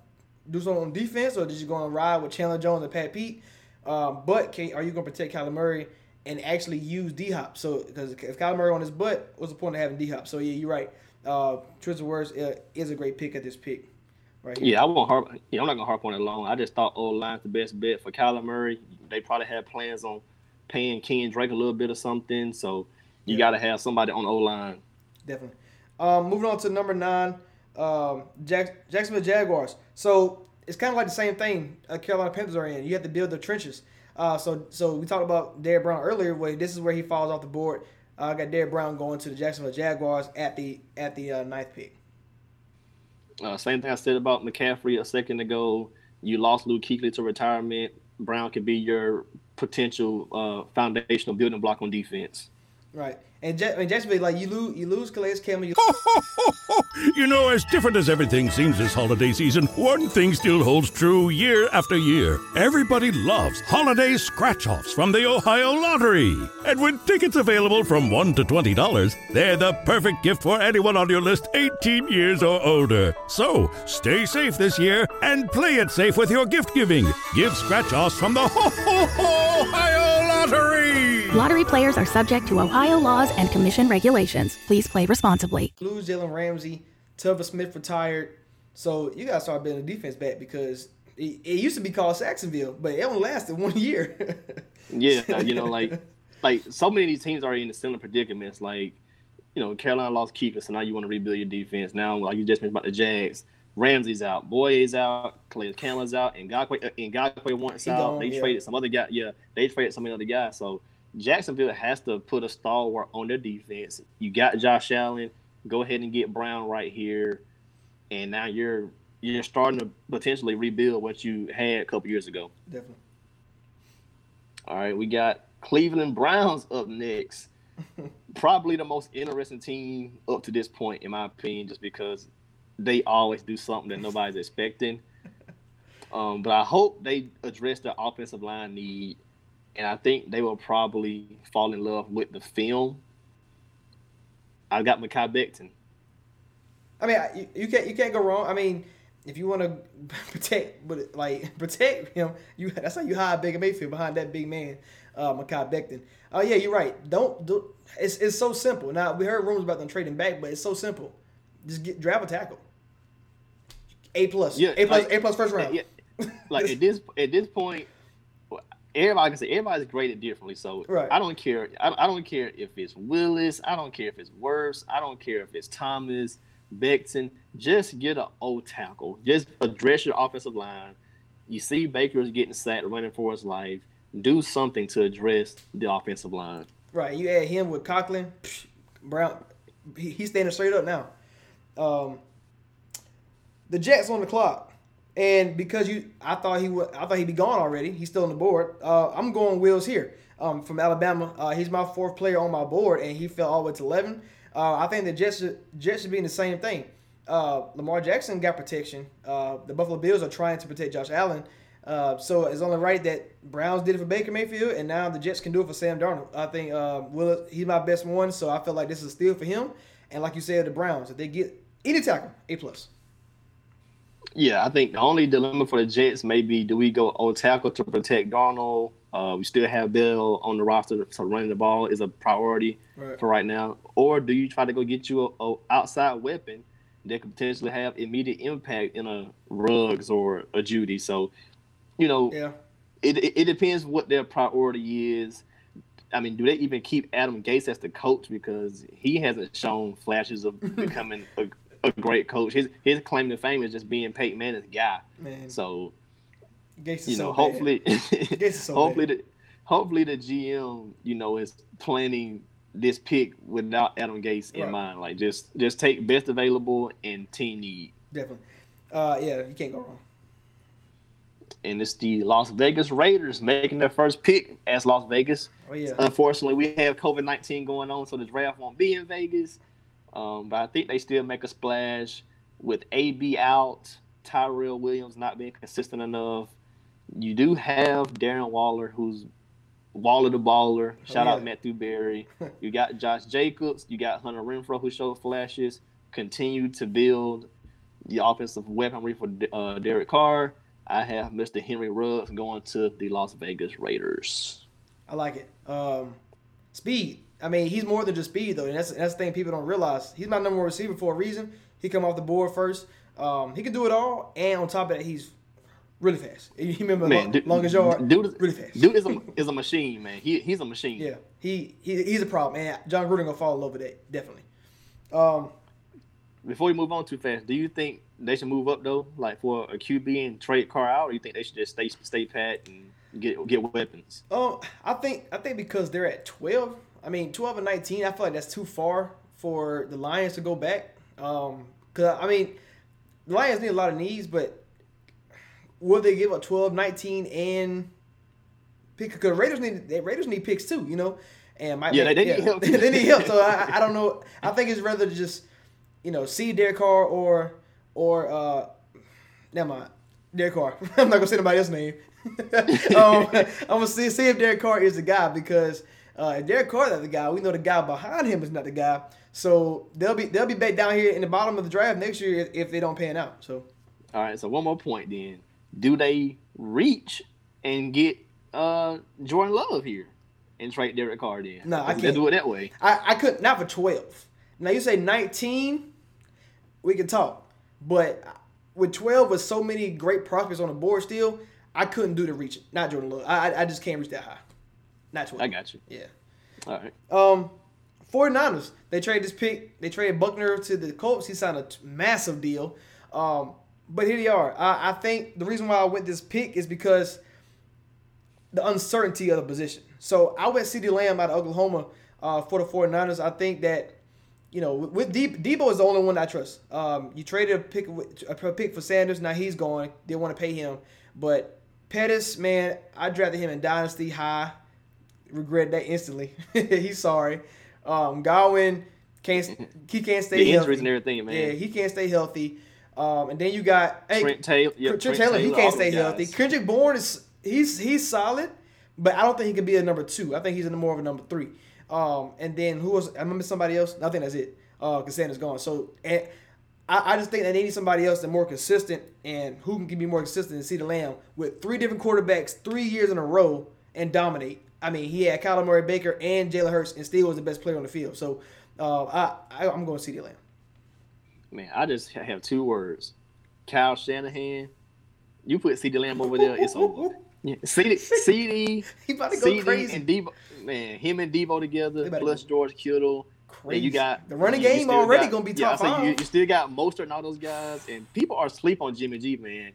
do something on defense, or are you just gonna ride with Chandler Jones and Pat Pete? Um, but can, are you gonna protect Kyler Murray and actually use D Hop? So because if Kyler Murray on his butt, what's the point of having D Hop? So yeah, you're right. Uh, Tristan Wirfs uh, is a great pick at this pick. Right. Yeah, I won't harp. Yeah, I'm not gonna harp on it long. I just thought old line's the best bet for Kyler Murray. They probably had plans on paying Ken Drake a little bit or something. So you Yeah. got to have somebody on O line. Definitely. Um, moving on to number nine, um, Jack, Jacksonville Jaguars. So it's kind of like the same thing uh, Carolina Panthers are in. You have to build the trenches. Uh, so so we talked about Derrick Brown earlier. Where this is where he falls off the board. Uh, I got Derrick Brown going to the Jacksonville Jaguars at the at the uh, ninth pick. Uh, same thing I said about McCaffrey a second ago. You lost Luke Kuechly to retirement. Brown could be your potential uh, foundational building block on defense. Right. And I mean, Jacksonville, like you lose you lose Calais Campbell. You, You know, as different as everything seems this holiday season, one thing still holds true year after year. Everybody loves holiday scratch offs from the Ohio Lottery. And with tickets available from $1 to $20, they're the perfect gift for anyone on your list 18 years or older. So stay safe this year and play it safe with your gift giving. Give scratch offs from the Ho Ho Ho Ohio Lottery. Lottery players are subject to Ohio laws and commission regulations. Please play responsibly. lose Jalen Ramsey. Tubba Smith retired. So you gotta start building a defense back because it, it used to be called Sacksonville, but it only lasted one year. Yeah, you know, like like so many of these teams are in the similar predicaments. Like, you know, Carolina lost Keeper, so now you want to rebuild your defense. Now, like you just mentioned about the Jags, Ramsey's out, Bouye's out, Clay Cameron's out, and Ngakoue, and Ngakoue wants He out. gone, they yeah. traded some other guy. Yeah, they traded some other guy. So Jacksonville has to put a stalwart on their defense. You got Josh Allen. Go ahead and get Brown right here, and now you're you're starting to potentially rebuild what you had a couple years ago. Definitely. All right, we got Cleveland Browns up next. Probably the most interesting team up to this point, in my opinion, just because they always do something that nobody's expecting. Um, but I hope they address the offensive line need, and I think they will probably fall in love with the film. I got Mekhi Becton. I mean, you, you can't you can't go wrong. I mean, if you want to protect, but like protect him, you that's how you hide Baker Mayfield behind that big man, uh, Mekhi Becton. Oh yeah, you're right. Don't do. It's it's so simple. Now we heard rumors about them trading back, but it's so simple. Just get draft a tackle. A plus. Yeah, A plus. like- a plus first round. Yeah, like at this at this point, everybody can say everybody's graded differently. So Right. I don't care. I, I don't care if it's Willis. I don't care if it's Wirfs. I don't care if it's Thomas, Becton. Just get an O tackle. Just address your offensive line. You see Baker's getting sacked, running for his life. Do something to address the offensive line. Right. You add him with Conklin, Brown. He, he's standing straight up now. Um, the Jets on the clock, and because you, I thought he would, I thought he'd be gone already. He's still on the board. Uh, I'm going Wills here um, from Alabama. Uh, he's my fourth player on my board, and he fell all the way to 11. Uh, I think the Jets should, Jets should be in the same thing. Uh, Lamar Jackson got protection. Uh, the Buffalo Bills are trying to protect Josh Allen. Uh, so it's only right that Browns did it for Baker Mayfield, and now the Jets can do it for Sam Darnold. I think uh, Will he's my best one, so I feel like this is a steal for him. And like you said, the Browns, if they get any tackle, A plus. Yeah, I think the only dilemma for the Jets may be do we go on tackle to protect Darnold? Uh, we still have Bell on the roster, so running the ball is a priority Right. for right now. Or do you try to go get you a, a outside weapon that could potentially have immediate impact in a Ruggs or a Jeudy? So, you know, Yeah. it, it, it depends what their priority is. I mean, do they even keep Adam Gase as the coach because he hasn't shown flashes of becoming a, a great coach? His his claim to fame is just being Peyton Manning's guy. Man, So Gase you know, bad. hopefully, so hopefully the hopefully the GM you know is planning this pick without Adam Gase in Right. mind. Like just just take best available and team need. definitely. Uh, yeah, you can't go wrong. And it's the Las Vegas Raiders making their first pick as Las Vegas. Oh yeah, Unfortunately, we have COVID nineteen going on, so the draft won't be in Vegas. Um, but I think they still make a splash with AB out, Tyrell Williams not being consistent enough. You do have Darren Waller, who's Waller the baller. Shout yeah. out Matthew Berry. You got Josh Jacobs. You got Hunter Renfrow who showed flashes. Continue to build the offensive weaponry for uh, Derek Carr. I have Mr. Henry Ruggs going to the Las Vegas Raiders. I like it. Um, speed. I mean, he's more than just speed though, and that's that's the thing people don't realize. He's my number one receiver for a reason. He come off the board first. Um, he can do it all, and on top of that, he's really fast. You remember Man, long, dude, longest yard, dude, is- really fast. Dude is a, is a machine, man. He he's a machine. yeah, he, he he's a problem, and Jon Gruden gonna fall in love with that definitely. Um, Before we move on too fast, do you think they should move up though, like for a QB and trade Carr out, or you think they should just stay stay pat and get get weapons? Um, I think I think because they're at twelve. I mean, twelve and nineteen. I feel like that's too far for the Lions to go back. Um, cause I mean, the Lions need a lot of needs, but will they give up 12, 19, and pick? Because Raiders need the Raiders need picks too. You know, and might Yeah, they- they need help, they need help. So I, I don't know. I think it's rather to just you know see Derek Carr or or uh, never mind. Derek Carr. I'm not gonna say nobody else's name. um, I'm gonna see, see if Derek Carr is the guy because uh, if Derek Carr is not the guy, we know the guy behind him is not the guy. So they'll be they'll be back down here in the bottom of the draft next year if, if they don't pan out. So All right, so one more point then. Do they reach and get uh Jordan Love here and trade Derek Carr then? No, I can't. do it that way. I, I could not for twelve. Now you say nineteen, we can talk, but with twelve with so many great prospects on the board still, I couldn't do the reach. Not Jordan Love. I- I just can't reach that high. Not twelve. I got you. Yeah. All right. Um, 49ers, they traded this pick. They traded Buckner to the Colts. He signed a t- massive deal. Um, but here they are. I, I think the reason why I went this pick is because the uncertainty of the position. So I went CeeDee Lamb out of Oklahoma uh, for the 49ers. I think that, you know, with Deep, Deebo is the only one I trust. Um, you traded a pick, with- a pick for Sanders. Now he's gone. They want to pay him. But Pettis, man, I drafted him in Dynasty high regret that instantly. He's sorry. Um, Goodwin can't he can't stay The healthy. injuries and everything, man. Yeah, he can't stay healthy. Um, and then you got hey, Trent Taylor- yeah, Trent, Trent Taylor, he can't stay healthy. Kendrick Bourne is he's he's solid, but I don't think he can be a number two. I think he's in the more of a number three. Um, and then who was I remember somebody else? I think that's it. Uh, because Sanders gone. So and I, I just think that they need somebody else that's more consistent and who can be more consistent than see the Lamb with three different quarterbacks three years in a row and dominate. I mean, he had Kyler Murray Baker and Jalen Hurts and still was the best player on the field. So uh, I, I I'm going CeeDee Lamb. Man, I just have two words. Kyle Shanahan. You put CeeDee Lamb over there, it's over. Yeah, CD, CD, He about to go CD crazy. and Deebo. Man, him and Deebo together, to plus go George Kittle. Crazy. And you got The running game already got- gonna be top I say You, five. you still got Mostert and all those guys, and people are sleep on Jimmy G, man.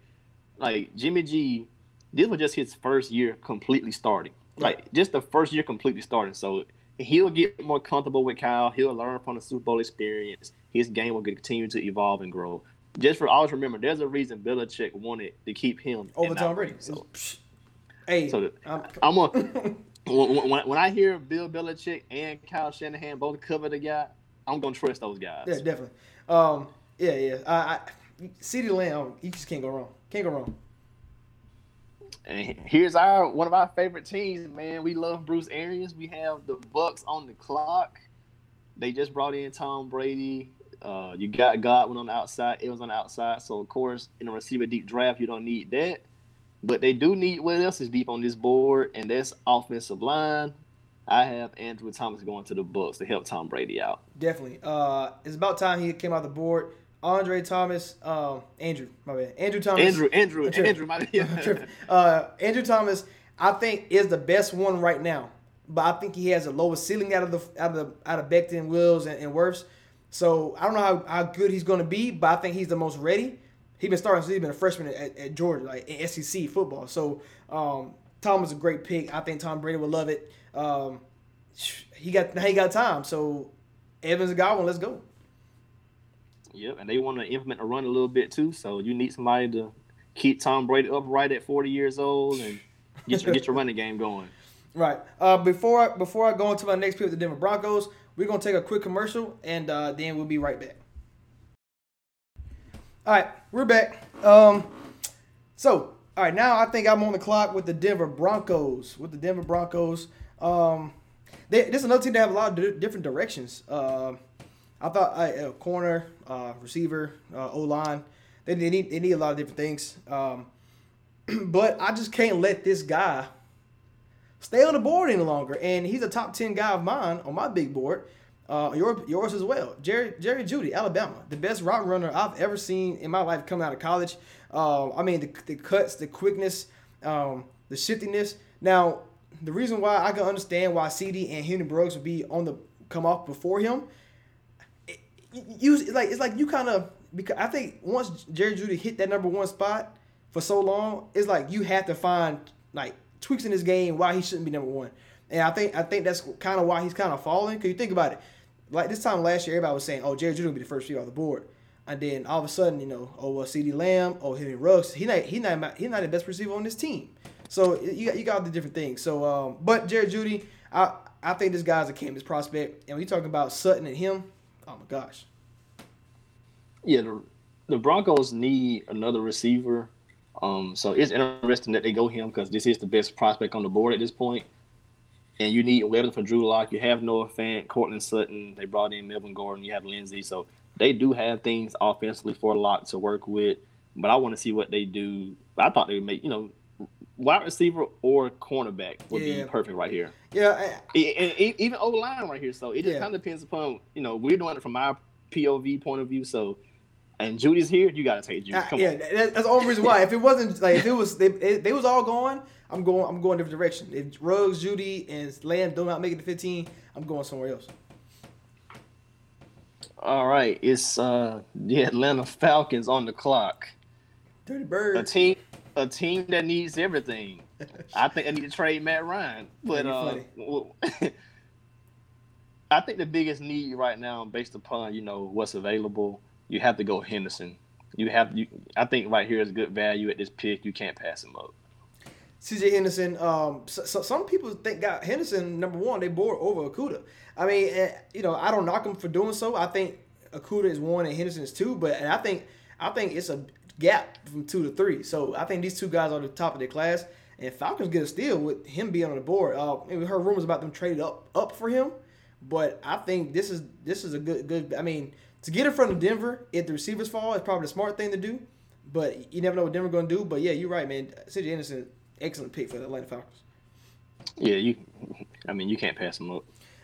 Like Jimmy G, this was just his first year completely starting. Like just the first year completely starting. So he'll get more comfortable with Kyle. He'll learn from the Super Bowl experience. His game will continue to evolve and grow. Just for always remember, there's a reason Belichick wanted to keep him over Tom Brady. So. Hey, so the- I'm- I'm a when, when, I hear Bill Belichick and Kyle Shanahan both cover the guy, I'm gonna trust those guys. yeah, definitely. Um, yeah, yeah. I, I CeeDee Lamb, you just can't go wrong. Can't go wrong. And here's our one of our favorite teams, man. We love Bruce Arians. We have the Bucs on the clock. They just brought in Tom Brady. Uh, you got Godwin on the outside. It was on the outside. So of course, in a receiver deep draft, you don't need that. But they do need what else is deep on this board, and that's offensive line. I have Andrew Thomas going to the Bucs to help Tom Brady out. Definitely. Uh, it's about time he came out the board. Andre Thomas, um, Andrew, my bad. Andrew Thomas. Andrew, Andrew. Andrew, my I'm uh, Andrew Thomas, I think is the best one right now, but I think he has the lowest ceiling out of the out of the out of Becton, Wills, and, and. So I don't know how, how good he's going to be, but I think he's the most ready. He's been starting since he's been a freshman at, at Georgia, like in SEC football. So um, Tom is a great pick. I think Tom Brady would love it. Um, he got now he got time. So Evans and Godwin, let's go. Yep, and they want to implement a run a little bit too. So you need somebody to keep Tom Brady upright at 40 years old and get your, get your running game going. Right. Uh, before I, before I go into my next pick with the Denver Broncos, we're gonna take a quick commercial and uh, then we'll be right back. All right, we're back. Um, so All right, now I think I'm on the clock with the Denver Broncos. With the Denver Broncos, um, they, this is another team that have a lot of di- different directions. Uh, I thought uh, corner, uh, receiver, uh, O line, they, they need they need a lot of different things. Um, but I just can't let this guy stay on the board any longer. And he's a top ten guy of mine on my big board. Uh, your, yours as well. Jerry Jerry Jeudy, Alabama, the best route runner I've ever seen in my life coming out of college. Uh, I mean, the, the cuts, the quickness, um, the shiftiness. Now, the reason why I can understand why CD and Henry Brooks would be on the come off before him. You like it's like you kind of because I think once Jerry Jeudy hit that number one spot for so long, it's like you have to find like tweaks in his game why he shouldn't be number one. And I think I think that's kind of why he's kind of falling. Cause you think about it, like this time last year, everybody was saying, "Oh, Jerry Jeudy will be the first receiver off the board," and then all of a sudden, you know, oh, well, CeeDee Lamb, oh, Henry Ruggs, he not he not he not the best receiver on this team. So you got you got the different things. So, um, but Jerry Jeudy, I I think this guy's a campus prospect, and when you talking about Sutton and him, oh my gosh, Yeah, the, the Broncos need another receiver. Um, so it's interesting that they go him because this is the best prospect on the board at this point. And you need weapons for Drew Lock. You have Noah Fant, Courtland Sutton. They brought in Melvin Gordon. You have Lindsay. So they do have things offensively for Lock to work with. But I want to see what they do. I thought they would make, you know, wide receiver or cornerback would Yeah. be perfect right here. yeah, I- and e- even O line right here. So it just Yeah. kind of depends upon you know we're doing it from our POV point of view. So and Jeudy's here, you got to take Jeudy. Uh, Come yeah, on. that- that's the only reason why. If it wasn't like if it was they, they was all going, I'm going I'm going different direction. If Ruggs, Jeudy, and Lamb do not make it to 15, I'm going somewhere else. All right, it's uh the Atlanta Falcons on the clock. Dirty A team, a team that needs everything. I think I need to trade Matt Ryan, but uh, well, I think the biggest need right now, based upon you know what's available, you have to go Henderson. You have you. I think right here is good value at this pick. You can't pass him up. CJ Henderson. Um, so, so some people think got Henderson number one. They bore over Okudah. I mean, eh, you know, I don't knock him for doing so. I think Okudah is one and Henderson is two. But and I think I think it's a gap from two to three. So I think these two guys are the top of their class. And Falcons get a steal with him being on the board. Uh, we heard rumors about them traded up up for him, but I think this is this is a good good. I mean, to get in front of Denver if the receivers fall is probably the smart thing to do. But you never know what Denver going to do. But yeah, you're right, man. CJ Henderson, excellent pick for the Atlanta Falcons. Yeah, you. I mean, you can't pass him up.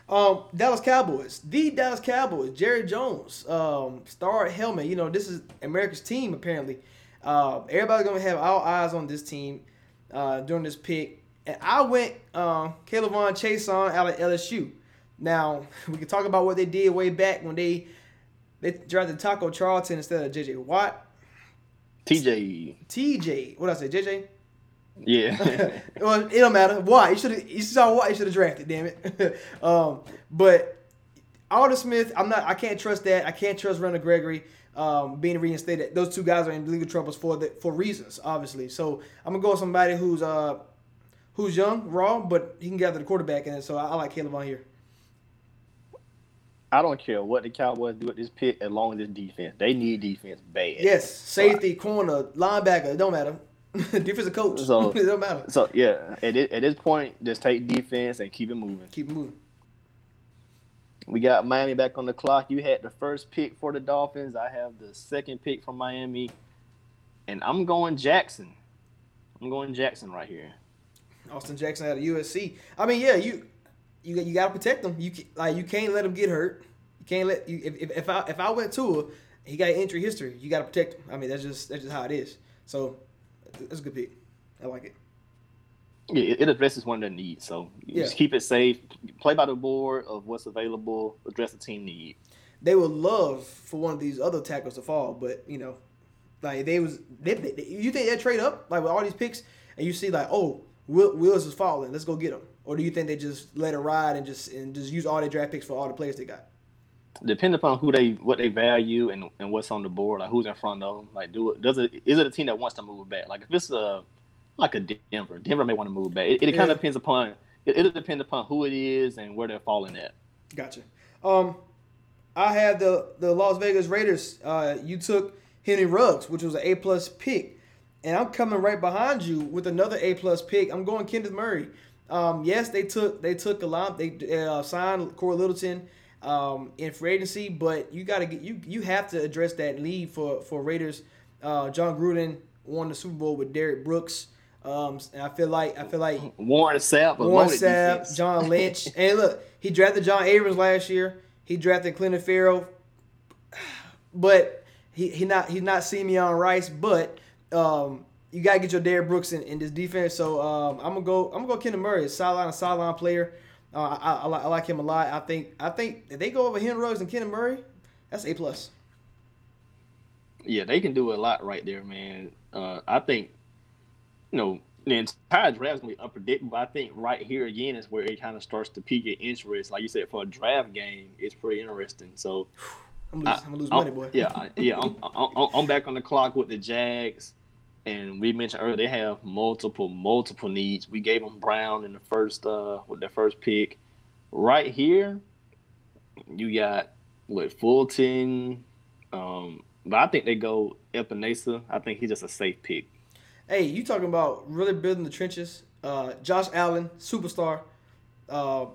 Um, Dallas Cowboys, the Dallas Cowboys, Jerry Jones, um, star helmet. You know, this is America's team apparently. Uh, everybody's gonna have all eyes on this team uh, during this pick. And I went uh, K'Lavon Chaisson out of LSU. Now we can talk about what they did way back when they they drafted Taco Charlton instead of JJ Watt. TJ. TJ, what did I say, JJ? Yeah. well, it don't matter. Why? You should have. You saw why you should have drafted. Damn it. um, but Aldon Smith, I'm not. I can't trust that. I can't trust Randall Gregory um, being reinstated. Those two guys are in legal troubles for the for reasons, obviously. So I'm gonna go with somebody who's uh who's young, raw, but he can gather the quarterback in it. So I, I like Caleb on here. I don't care what the Cowboys do at this pick as long as it's defense. They need defense bad. Yes, safety, corner, linebacker. It don't matter. Defensive coach. So- it don't matter. So yeah, at this, at this point, just take defense and keep it moving. Keep moving. We got Miami back on the clock. You had the first pick for the Dolphins. I have the second pick from Miami, and I'm going Jackson. I'm going Jackson right here. Austin Jackson out of USC. I mean, yeah, you you you gotta protect him. You like you can't let him get hurt. You can't let you if, if, if I if I went to a he got injury history. You gotta protect him. I mean, that's just that's just how it is. So that's a good pick. I like it. Yeah, it, addresses one of their needs. So you just keep it safe. Play by the board of what's available. Address the team need. They would love for one of these other tackles to fall, but you know, like they was they, they, they- you think they trade up like with all these picks and you see like oh Will, Wills is falling, let's go get him, or do you think they just let it ride and just and just use all their draft picks for all the players they got? Depending upon who they what they value and, and what's on the board, like who's in front of them. Like, do it does it is it a team that wants to move back? Like if it's a like a Denver, Denver may want to move back. It, it kind of depends upon it, it'll depend upon who it is and where they're falling at. Gotcha. Um, I had the the Las Vegas Raiders. Uh, you took Henry Ruggs, which was an A plus pick. and I'm coming right behind you with another A plus pick. I'm going Kenneth Murray. Um, yes, they took they took a lot. They uh, signed Cory Littleton um, in free agency, but you got to get you you have to address that need for for Raiders. Uh, Jon Gruden won the Super Bowl with Derrick Brooks. Um, and I feel like I feel like Warren Sapp, Warren Sapp, defense. John Lynch, and look, he drafted John Abrams last year. He drafted Clinton Farrell, but he he not he's not Simeon Rice. But um, you gotta get your Derrick Brooks in, in this defense. So um, I'm gonna go I'm gonna go Kenneth Murray, a sideline a sideline player. Uh, I, I, I like him a lot. I think I think if they go over Henry Ruggs and Kenneth Murray, that's a plus. Yeah, they can do a lot right there, man. Uh, I think, you know, the entire draft is gonna be unpredictable. I think right here again is where it kind of starts to pique your interest. Like you said, for a draft game, it's pretty interesting. So, I'm lose, I- I'm gonna lose I'm- money, boy. Yeah, I- yeah. I'm, I'm, I'm back on the clock with the Jags, and we mentioned earlier they have multiple, multiple needs. We gave them Brown in the first, uh, with their first pick. Right here, you got what Fulton, um, but I think they go Epenesa. I think he's just a safe pick. Hey, you talking about really building the trenches? Uh, Josh Allen, superstar. Uh,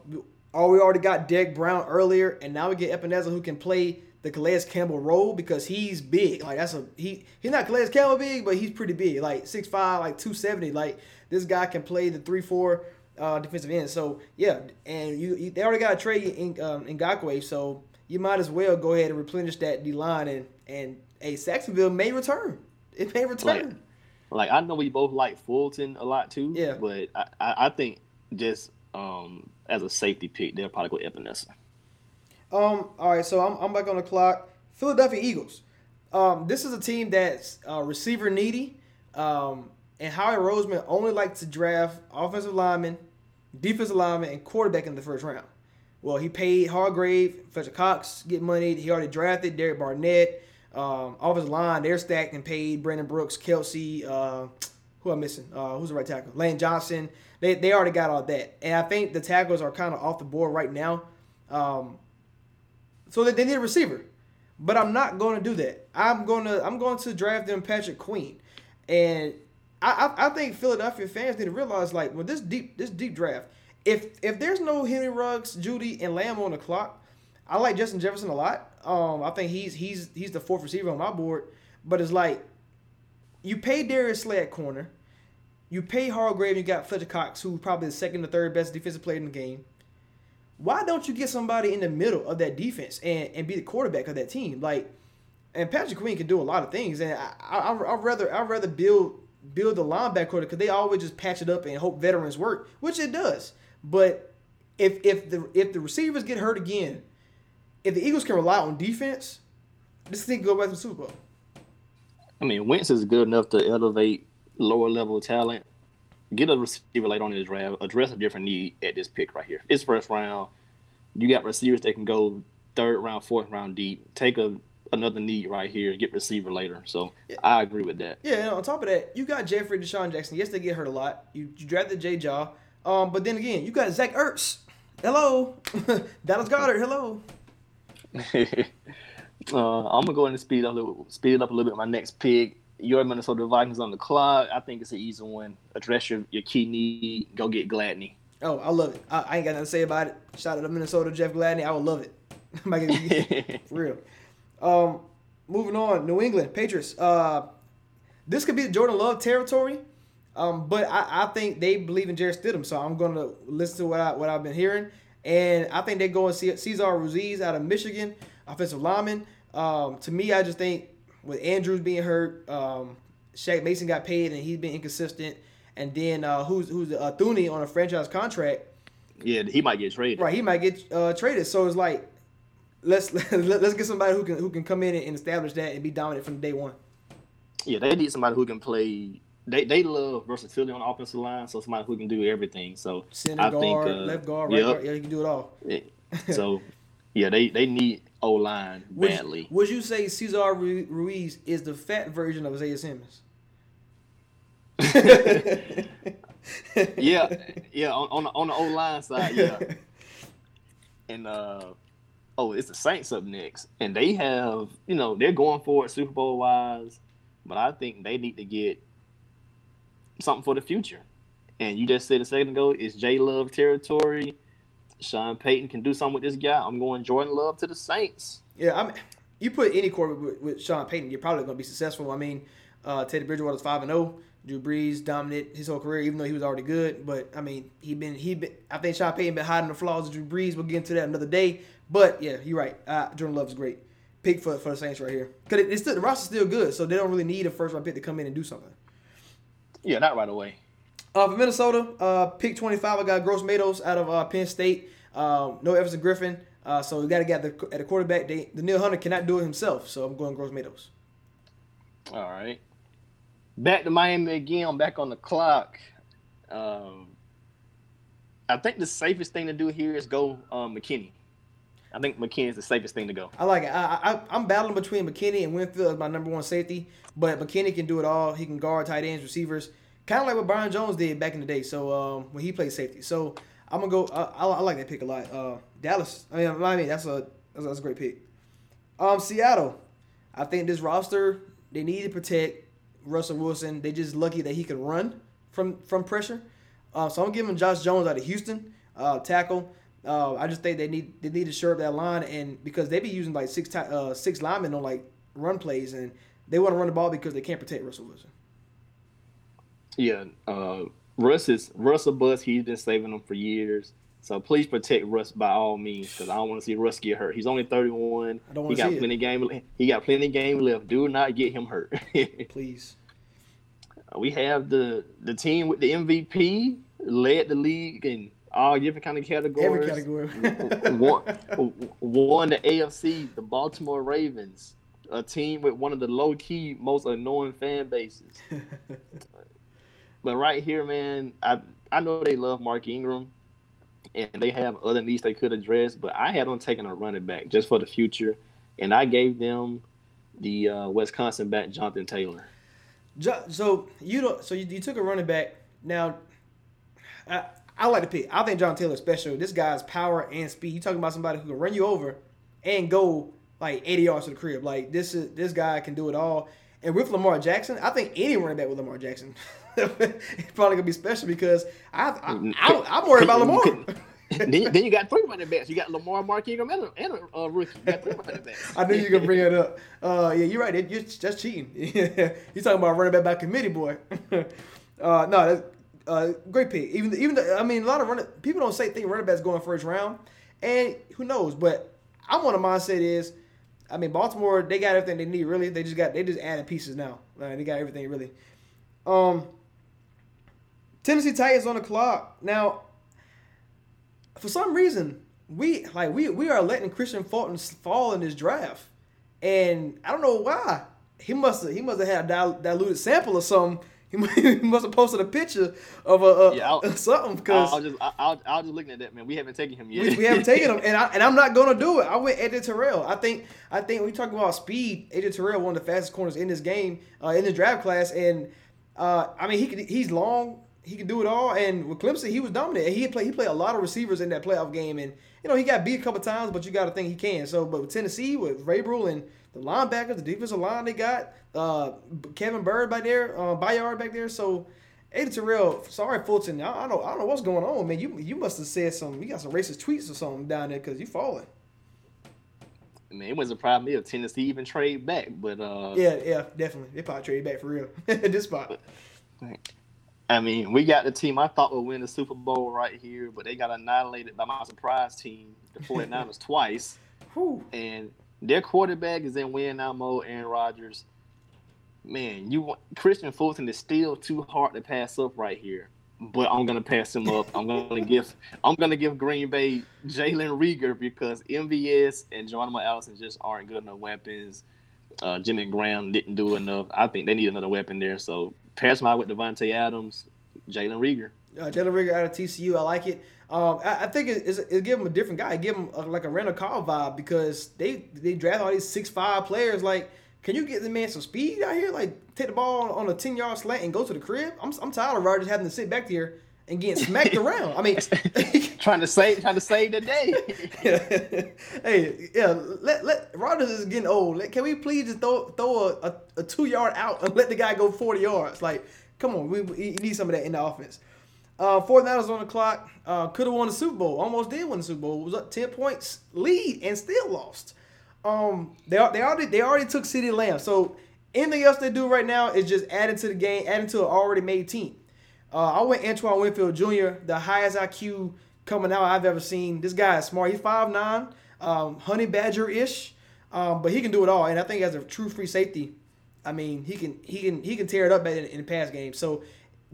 oh, we already got Derrick Brown earlier, and now we get Epenesa who can play the Calais Campbell role because he's big. Like that's a he. He's not Calais Campbell big, but he's pretty big. Like 6'5", like two seventy. Like this guy can play the three four uh, defensive end. So yeah, and you, you they already got a trade in um, in Ngakoue, so you might as well go ahead and replenish that D line and and a Sacksonville may return. It may return. Like I know we both like Fulton a lot too. Yeah. But I, I, I think just um as a safety pick, they'll probably go Epenesa. Um. All right. So I'm, I'm back on the clock. Philadelphia Eagles. Um. This is a team that's uh, receiver needy. Um. And Howie Roseman only likes to draft offensive linemen, defensive linemen, and quarterback in the first round. Well, he paid Hargrave, Fletcher Cox get money. He already drafted Derek Barnett. Um, offensive line, they're stacked and paid. Brandon Brooks, Kelce, uh, who I'm missing? Uh, who's the right tackle? Lane Johnson. They, they already got all that. And I think the tackles are kind of off the board right now. Um, so they, they need a receiver. But I'm not going to do that. I'm going to I'm going to draft them Patrick Queen. And I, I, I think Philadelphia fans need to realize like with this deep this deep draft, if if there's no Henry Ruggs, Jeudy, and Lamb on the clock, I like Justin Jefferson a lot. Um, I think he's he's he's the fourth receiver on my board. But it's like you pay Darius Slay at corner, you pay Hargrave, and you got Fletcher Cox, who's probably the second or third best defensive player in the game. Why don't you get somebody in the middle of that defense and, and be the quarterback of that team? Like, and Patrick Queen can do a lot of things, and I, I I'd rather I'd rather build build the linebacker because they always just patch it up and hope veterans work, which it does. But if if the if the receivers get hurt again, if the Eagles can rely on defense, this thing go back to the Super Bowl. I mean, Wentz is good enough to elevate lower level talent. Get a receiver late on in the draft. Address a different need at this pick right here. It's first round. You got receivers that can go third round, fourth round deep. Take a another need right here. Get receiver later. So I agree with that. Yeah, and on top of that, you got Jeffery DeSean Jackson. Yes, they get hurt a lot. You, you drafted Jay Jaw. Um, but then again, you got Zach Ertz. Hello. Dallas Goedert. Hello. uh, I'm gonna go ahead and speed up a little, speed it up a little bit. My next pick, your Minnesota Vikings on the clock. I think it's an easy one. Address your, your key need. Go get Gladney. Oh, I love it. I, I ain't got nothing to say about it. Shout out to Minnesota, Jeff Gladney. I would love it. For real. Um, moving on, New England Patriots. Uh, this could be Jordan Love territory, um, but I, I think they believe in Jarrett Stidham, so I'm going to listen to what I what I've been hearing, and I think they go and see Cesar Ruiz out of Michigan, offensive lineman. Um, to me, I just think with Andrews being hurt, um, Shaq Mason got paid and he's been inconsistent, and then uh, who's who's uh, Thuney on a franchise contract. Yeah, he might get traded. Right, he might get uh, traded. So it's like, let's let's get somebody who can who can come in and establish that and be dominant from day one. Yeah, they need somebody who can play. They they love versatility on the offensive line, so somebody who can do everything. So Center I guard, think uh, left guard, right yep. guard. Yeah, you can do it all. Yeah. So yeah, they they need O line Would, badly. would you say Cesar Ruiz is the fat version of Isaiah Simmons? yeah, yeah, on on the, on the O line side, yeah. and uh, oh, it's the Saints up next, and they have you know they're going for it Super Bowl wise, but I think they need to get something for the future. And you just said a second ago, it's J Love territory. Sean Payton can do something with this guy. I'm going Jordan Love to the Saints. Yeah, I mean, you put any quarterback with, with Sean Payton, you're probably going to be successful. I mean, uh, Teddy Bridgewater's five and zero. Drew Brees dominated his whole career, even though he was already good. But I mean, he been he been. I think Sean Payton been hiding the flaws of Drew Brees. We'll get into that another day. But yeah, you're right. Uh, Jordan Love is great. Pick for for the Saints right here because it, it's still, the roster's still good, so they don't really need a first round pick to come in and do something. Yeah, not right away. Uh, for Minnesota, uh, pick 25, I got Gross Matos out of uh, Penn State. Um, no Everson Griffen. Uh, so we got to get the, at the quarterback. They, Danielle Hunter cannot do it himself, so I'm going Gross Matos. All right. Back to Miami again. I'm back on the clock. Um, I think the safest thing to do here is go um, McKinney. I think McKinney is the safest thing to go. I like it. I, I, I'm battling between McKinney and Winfield as my number one safety, but McKinney can do it all. He can guard tight ends, receivers, kind of like what Byron Jones did back in the day. So um, when he played safety, so I'm gonna go. Uh, I, I like that pick a lot. Uh, Dallas. I mean, Miami. That's a that's, that's a great pick. Um, Seattle. I think this roster they need to protect Russell Wilson. They just lucky that he can run from from pressure. Uh, so I'm giving Josh Jones out of Houston uh, tackle. Uh, I just think they need they need to shore up that line, and because they be using like six uh, six linemen on like run plays, and they want to run the ball because they can't protect Russell Wilson. Yeah, uh, Russ is Russ a bust. He's been saving them for years. So please protect Russ by all means, because I don't want to see Russ get hurt. He's only 31. I don't he wanna got see it. plenty game. He got plenty game left. Do not get him hurt. Please. we have the the team with the MVP led the league in all different kind of categories. Every category. won, won the AFC, the Baltimore Ravens, a team with one of the low key most annoying fan bases. but right here, man, I I know they love Mark Ingram, and they have other needs they could address. But I had them taking a running back just for the future, and I gave them the uh, Wisconsin back Jonathan Taylor. So you don't. So you, you took a running back. Now, I, I like the pick. I think John Taylor's special. This guy's power and speed. You talking about somebody who can run you over and go like 80 yards to the crib. Like this is this guy can do it all. And with Lamar Jackson, I think any running back with Lamar Jackson, it's probably gonna be special because I, I, I I'm worried about Lamar. then, then you got three running backs. You got Lamar, Mark Ingram, and a, and a uh, rookie. You got three running backs. I knew you were gonna bring it up. Uh, yeah, you're right. It, you're just cheating. you're talking about running back by committee, boy. uh, no, that's uh, great pick. Even even though, I mean, a lot of running people don't say think running backs going first round, and who knows? But I'm on the mindset is, I mean, Baltimore they got everything they need. Really, they just got they just added pieces now. Uh, they got everything really. Um, Tennessee Titans on the clock now for some reason, we like we we are letting Kristian Fulton fall in this draft, and I don't know why. He must have he must have had a dil- diluted sample or something. He mu- he must have posted a picture of a, a Yeah, I'll- something because I'll just, I'll, I'll just looking at that man. We haven't taken him yet. we, we haven't taken him, and I and I'm not gonna do it. I went AJ Terrell. I think I think we talk about speed, AJ Terrell one of the fastest corners in this game uh, in the draft class, and uh, I mean he could, he's long, he can do it all. And with Clemson, he was dominant. He played he played a lot of receivers in that playoff game, and you know he got beat a couple times, but you got to think he can. So, but with Tennessee with Vrabel and the linebackers, the defensive line they got, uh, Kevin Byard back there, uh, Byard back there, so. AJ Terrell, sorry Fulton, I, I don't I don't know what's going on, man. You you must have said some, you got some racist tweets or something down there because you falling. Man, it wasn't a problem if Tennessee even trade back, but uh, Yeah, yeah, definitely. They probably trade back for real at this spot. I mean, we got the team I thought would win the Super Bowl right here, but they got annihilated by my surprise team, the 49ers, twice. Whew. And their quarterback is in win now mode, Aaron Rodgers. Man, you want Kristian Fulton is still too hard to pass up right here. But I'm gonna pass him up. I'm gonna give I'm gonna give Green Bay Jalen Reagor because MVS and Geronimo Allison just aren't good enough weapons. Uh, Jimmy Graham didn't do enough. I think they need another weapon there. So pass my with Davante Adams, Jalen Reagor. Uh, Jalen Reagor out of TCU, I like it. Um, I, I think it, it's, it give him a different guy. Give him a, like a Randall Cobb vibe because they they draft all these six five players. Like, can you get the man some speed out here? Like, take the ball on a ten yard slant and go to the crib. I'm I'm tired of Rodgers having to sit back there and getting smacked around. I mean, trying to save trying to save the day. hey, yeah, let let Rodgers is getting old. Let- Can we please just throw throw a, a, a two yard out and let the guy go forty yards? Like, come on, we, we need some of that in the offense. Uh, 49ers on the clock. Uh, could have won the Super Bowl. Almost did win the Super Bowl. It Was up 10 points lead and still lost. Um, they they already they already took City Lamb. So anything else they do right now is just adding to the game, adding to an already made team. Uh, I went Antoine Winfield Jr., the highest IQ coming out I've ever seen. This guy is smart. He's 5'9", um, honey badger ish, um, but he can do it all. And I think as a true free safety, I mean he can he can he can tear it up in, in the pass game. So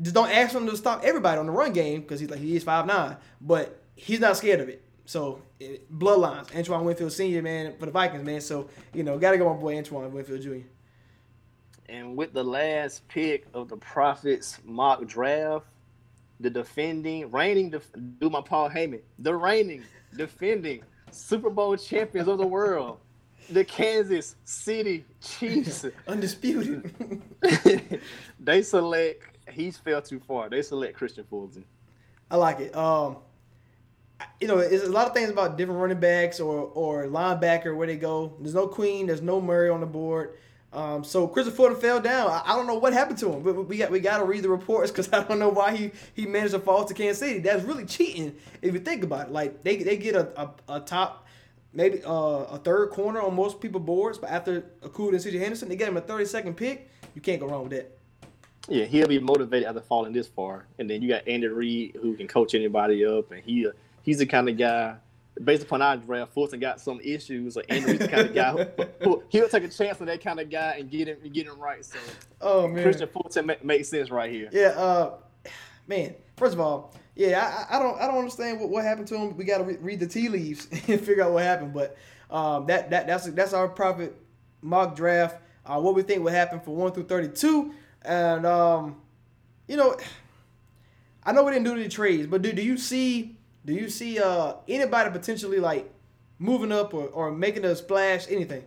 just don't ask him to stop everybody on the run game because he's like he is five nine, but he's not scared of it. So it, bloodlines, Antoine Winfield Senior, man, for the Vikings, man. So you know, gotta go my boy Antoine Winfield Jr. And with the last pick of the Prophets mock draft, the defending, reigning, def- do my Paul Heyman, the reigning, defending Super Bowl champions of the world, the Kansas City Chiefs, undisputed. they select. He's fell too far. They select Kristian Fulton. I like it. Um, you know, there's a lot of things about different running backs or or linebacker where they go. There's no Queen. There's no Murray on the board. Um, so Christopher Fulton fell down. I, I, don't know what happened to him. But we got we got to read the reports because I don't know why he he managed to fall to Kansas City. That's really cheating if you think about it. Like they they get a a, a top maybe uh, a third corner on most people boards, but after Okudah and CJ Henderson, they get him a 32nd pick. You can't go wrong with that. Yeah, he'll be motivated after falling this far, and then you got Andy Reid who can coach anybody up, and he he's the kind of guy based upon our draft, Fulton got some issues, or Andrew's the kind of guy who, who, he'll take a chance on that kind of guy and get him get him right. So, oh man, Kristian Fulton ma- makes sense right here. Yeah, uh, man. First of all, yeah, I, I don't I don't understand what, what happened to him. We got to re- read the tea leaves and figure out what happened. But um, that that that's that's our Prophet mock draft. Uh, what we think will happen for one through thirty two, and um, you know, I know we didn't do any trades, but do do you see? Do you see uh, anybody potentially like moving up or, or making a splash? Anything?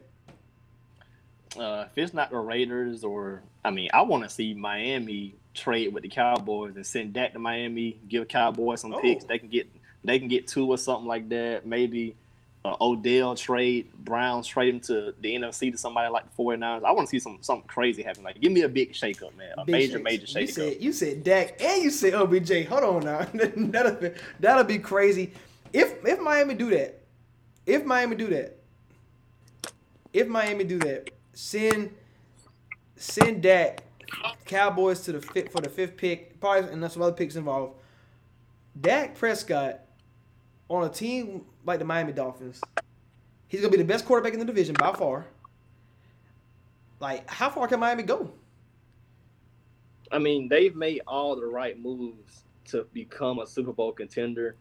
Uh, if it's not the Raiders or I mean, I want to see Miami trade with the Cowboys and send Dak to Miami, give Cowboys some oh. picks. They can get they can get two or something like that. Maybe uh, Odell trade, Browns trade him to the NFC to somebody like the 49ers. I want to see some something crazy happen. Like, give me a big shakeup, man. A big major, shakes. major shakeup. You said, you said Dak and you said OBJ. Hold on now. that'll, be, that'll be crazy. If if Miami do that, if Miami do that, if Miami do that, send send Dak Cowboys to the fifth for the fifth pick, probably and some other picks involved. Dak Prescott on a team like the Miami Dolphins, he's gonna be the best quarterback in the division by far. Like, how far can Miami go? I mean, they've made all the right moves to become a Super Bowl contender.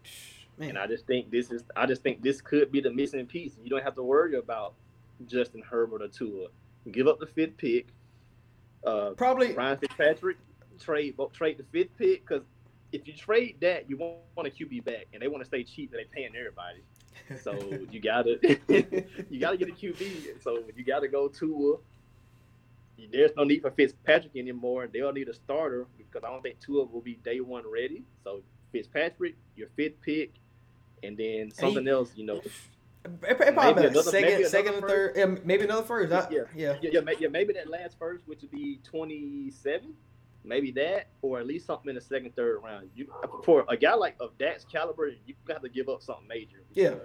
Man. And I just think this is I just think this could be the missing piece. You don't have to worry about Justin Herbert or Tua. Give up the fifth pick. Uh, Probably Ryan Fitzpatrick trade trade the fifth pick because if you trade that, you want a QB back, and they want to stay cheap, they're paying everybody. So you gotta you gotta get a QB. So you gotta go to. There's no need for Fitzpatrick anymore. They'll need a starter because I don't think Tua will be day one ready. So Fitzpatrick, your fifth pick, and then something else. You know, it, probably another, second, second and third, yeah, maybe another first. I, yeah, yeah, yeah, yeah, maybe that last first, which would be twenty seven maybe that, or at least something in the second, third round. You for a guy like of Dak's caliber, you got to give up something major. Because,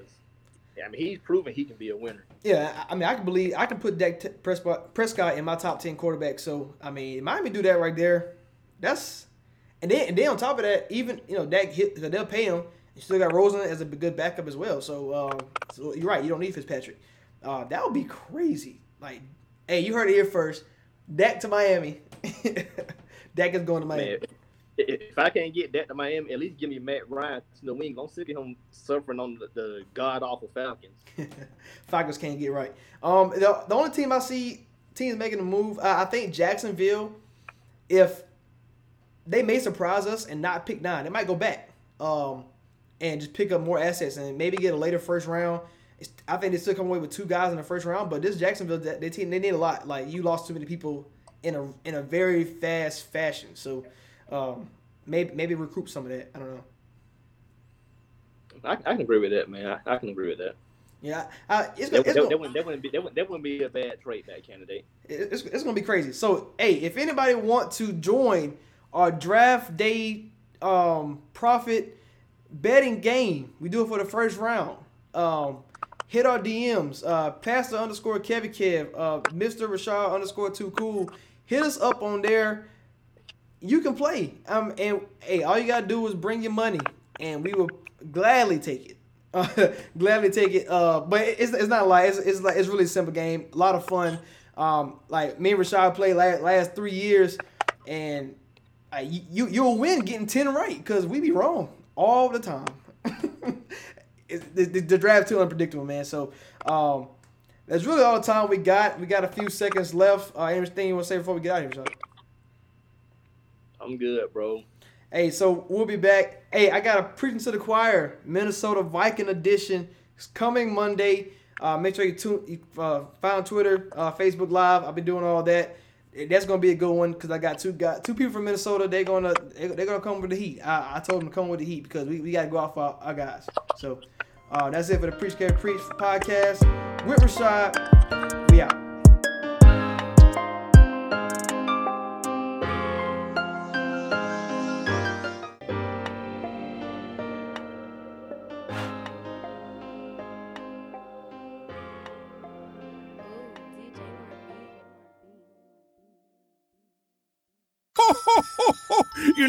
yeah. I mean, he's proven he can be a winner. Yeah, I mean, I can believe I can put Dak Prescott, Prescott in my top ten quarterbacks. So I mean, Miami do that right there. That's and then and then on top of that, even you know Dak hit they'll pay him. You still got Rosen as a good backup as well. So, uh, so you're right. You don't need Fitzpatrick. Uh, that would be crazy. Like, hey, you heard it here first. Dak to Miami. Dak is going to Miami. Man, if I can't get Dak to Miami, at least give me Matt Ryan to the wing. Don't sick of him suffering on the, the god awful Falcons. Falcons can't get right. Um, the, the only team I see teams making a move, uh, I think Jacksonville. If they may surprise us and not pick nine, they might go back um, and just pick up more assets and maybe get a later first round. I think they still come away with two guys in the first round, but this Jacksonville, they team, they need a lot. Like you lost too many people in a in a very fast fashion. So um, maybe maybe recruit some of that. I don't know. I, I can agree with that, man. I, I can agree with that. Yeah, uh, it's, that, it's that, that, wouldn't, that, wouldn't be that wouldn't, that wouldn't be a bad trade back candidate. It's, it's gonna be crazy. So hey, if anybody want to join our draft day um, Prophet betting game. We do it for the first round. Um, hit our DMs. Uh, Pastor underscore Kevin Kev, uh, Mr. Rashad underscore Too Cool. Hit us up on there. You can play. Um, and hey, all you gotta do is bring your money, and we will gladly take it. Uh, gladly take it. Uh, but it's, it's not like it's, it's like it's really a simple game. A lot of fun. Um, like me and Rashad played last, last three years, and uh, you you'll win getting ten right because we be wrong all the time. the, the, the, draft too unpredictable, man. So um, that's really all the time we got. We got a few seconds left. Uh, anything you want to say before we get out of here, Rashad? I'm good, bro. Hey, so we'll be back. Hey, I got a preaching to the choir, Minnesota Viking edition. It's coming Monday. Uh, make sure you tune, you, uh, find Twitter, uh, Facebook Live. I've been doing all that. That's gonna be a good one because I got two got two people from Minnesota. They're gonna they're gonna come with the heat. I, I told them to come with the heat because we, we gotta go off our, our guys. So uh, that's it for the Preach Care Preach podcast with Rashad. We out.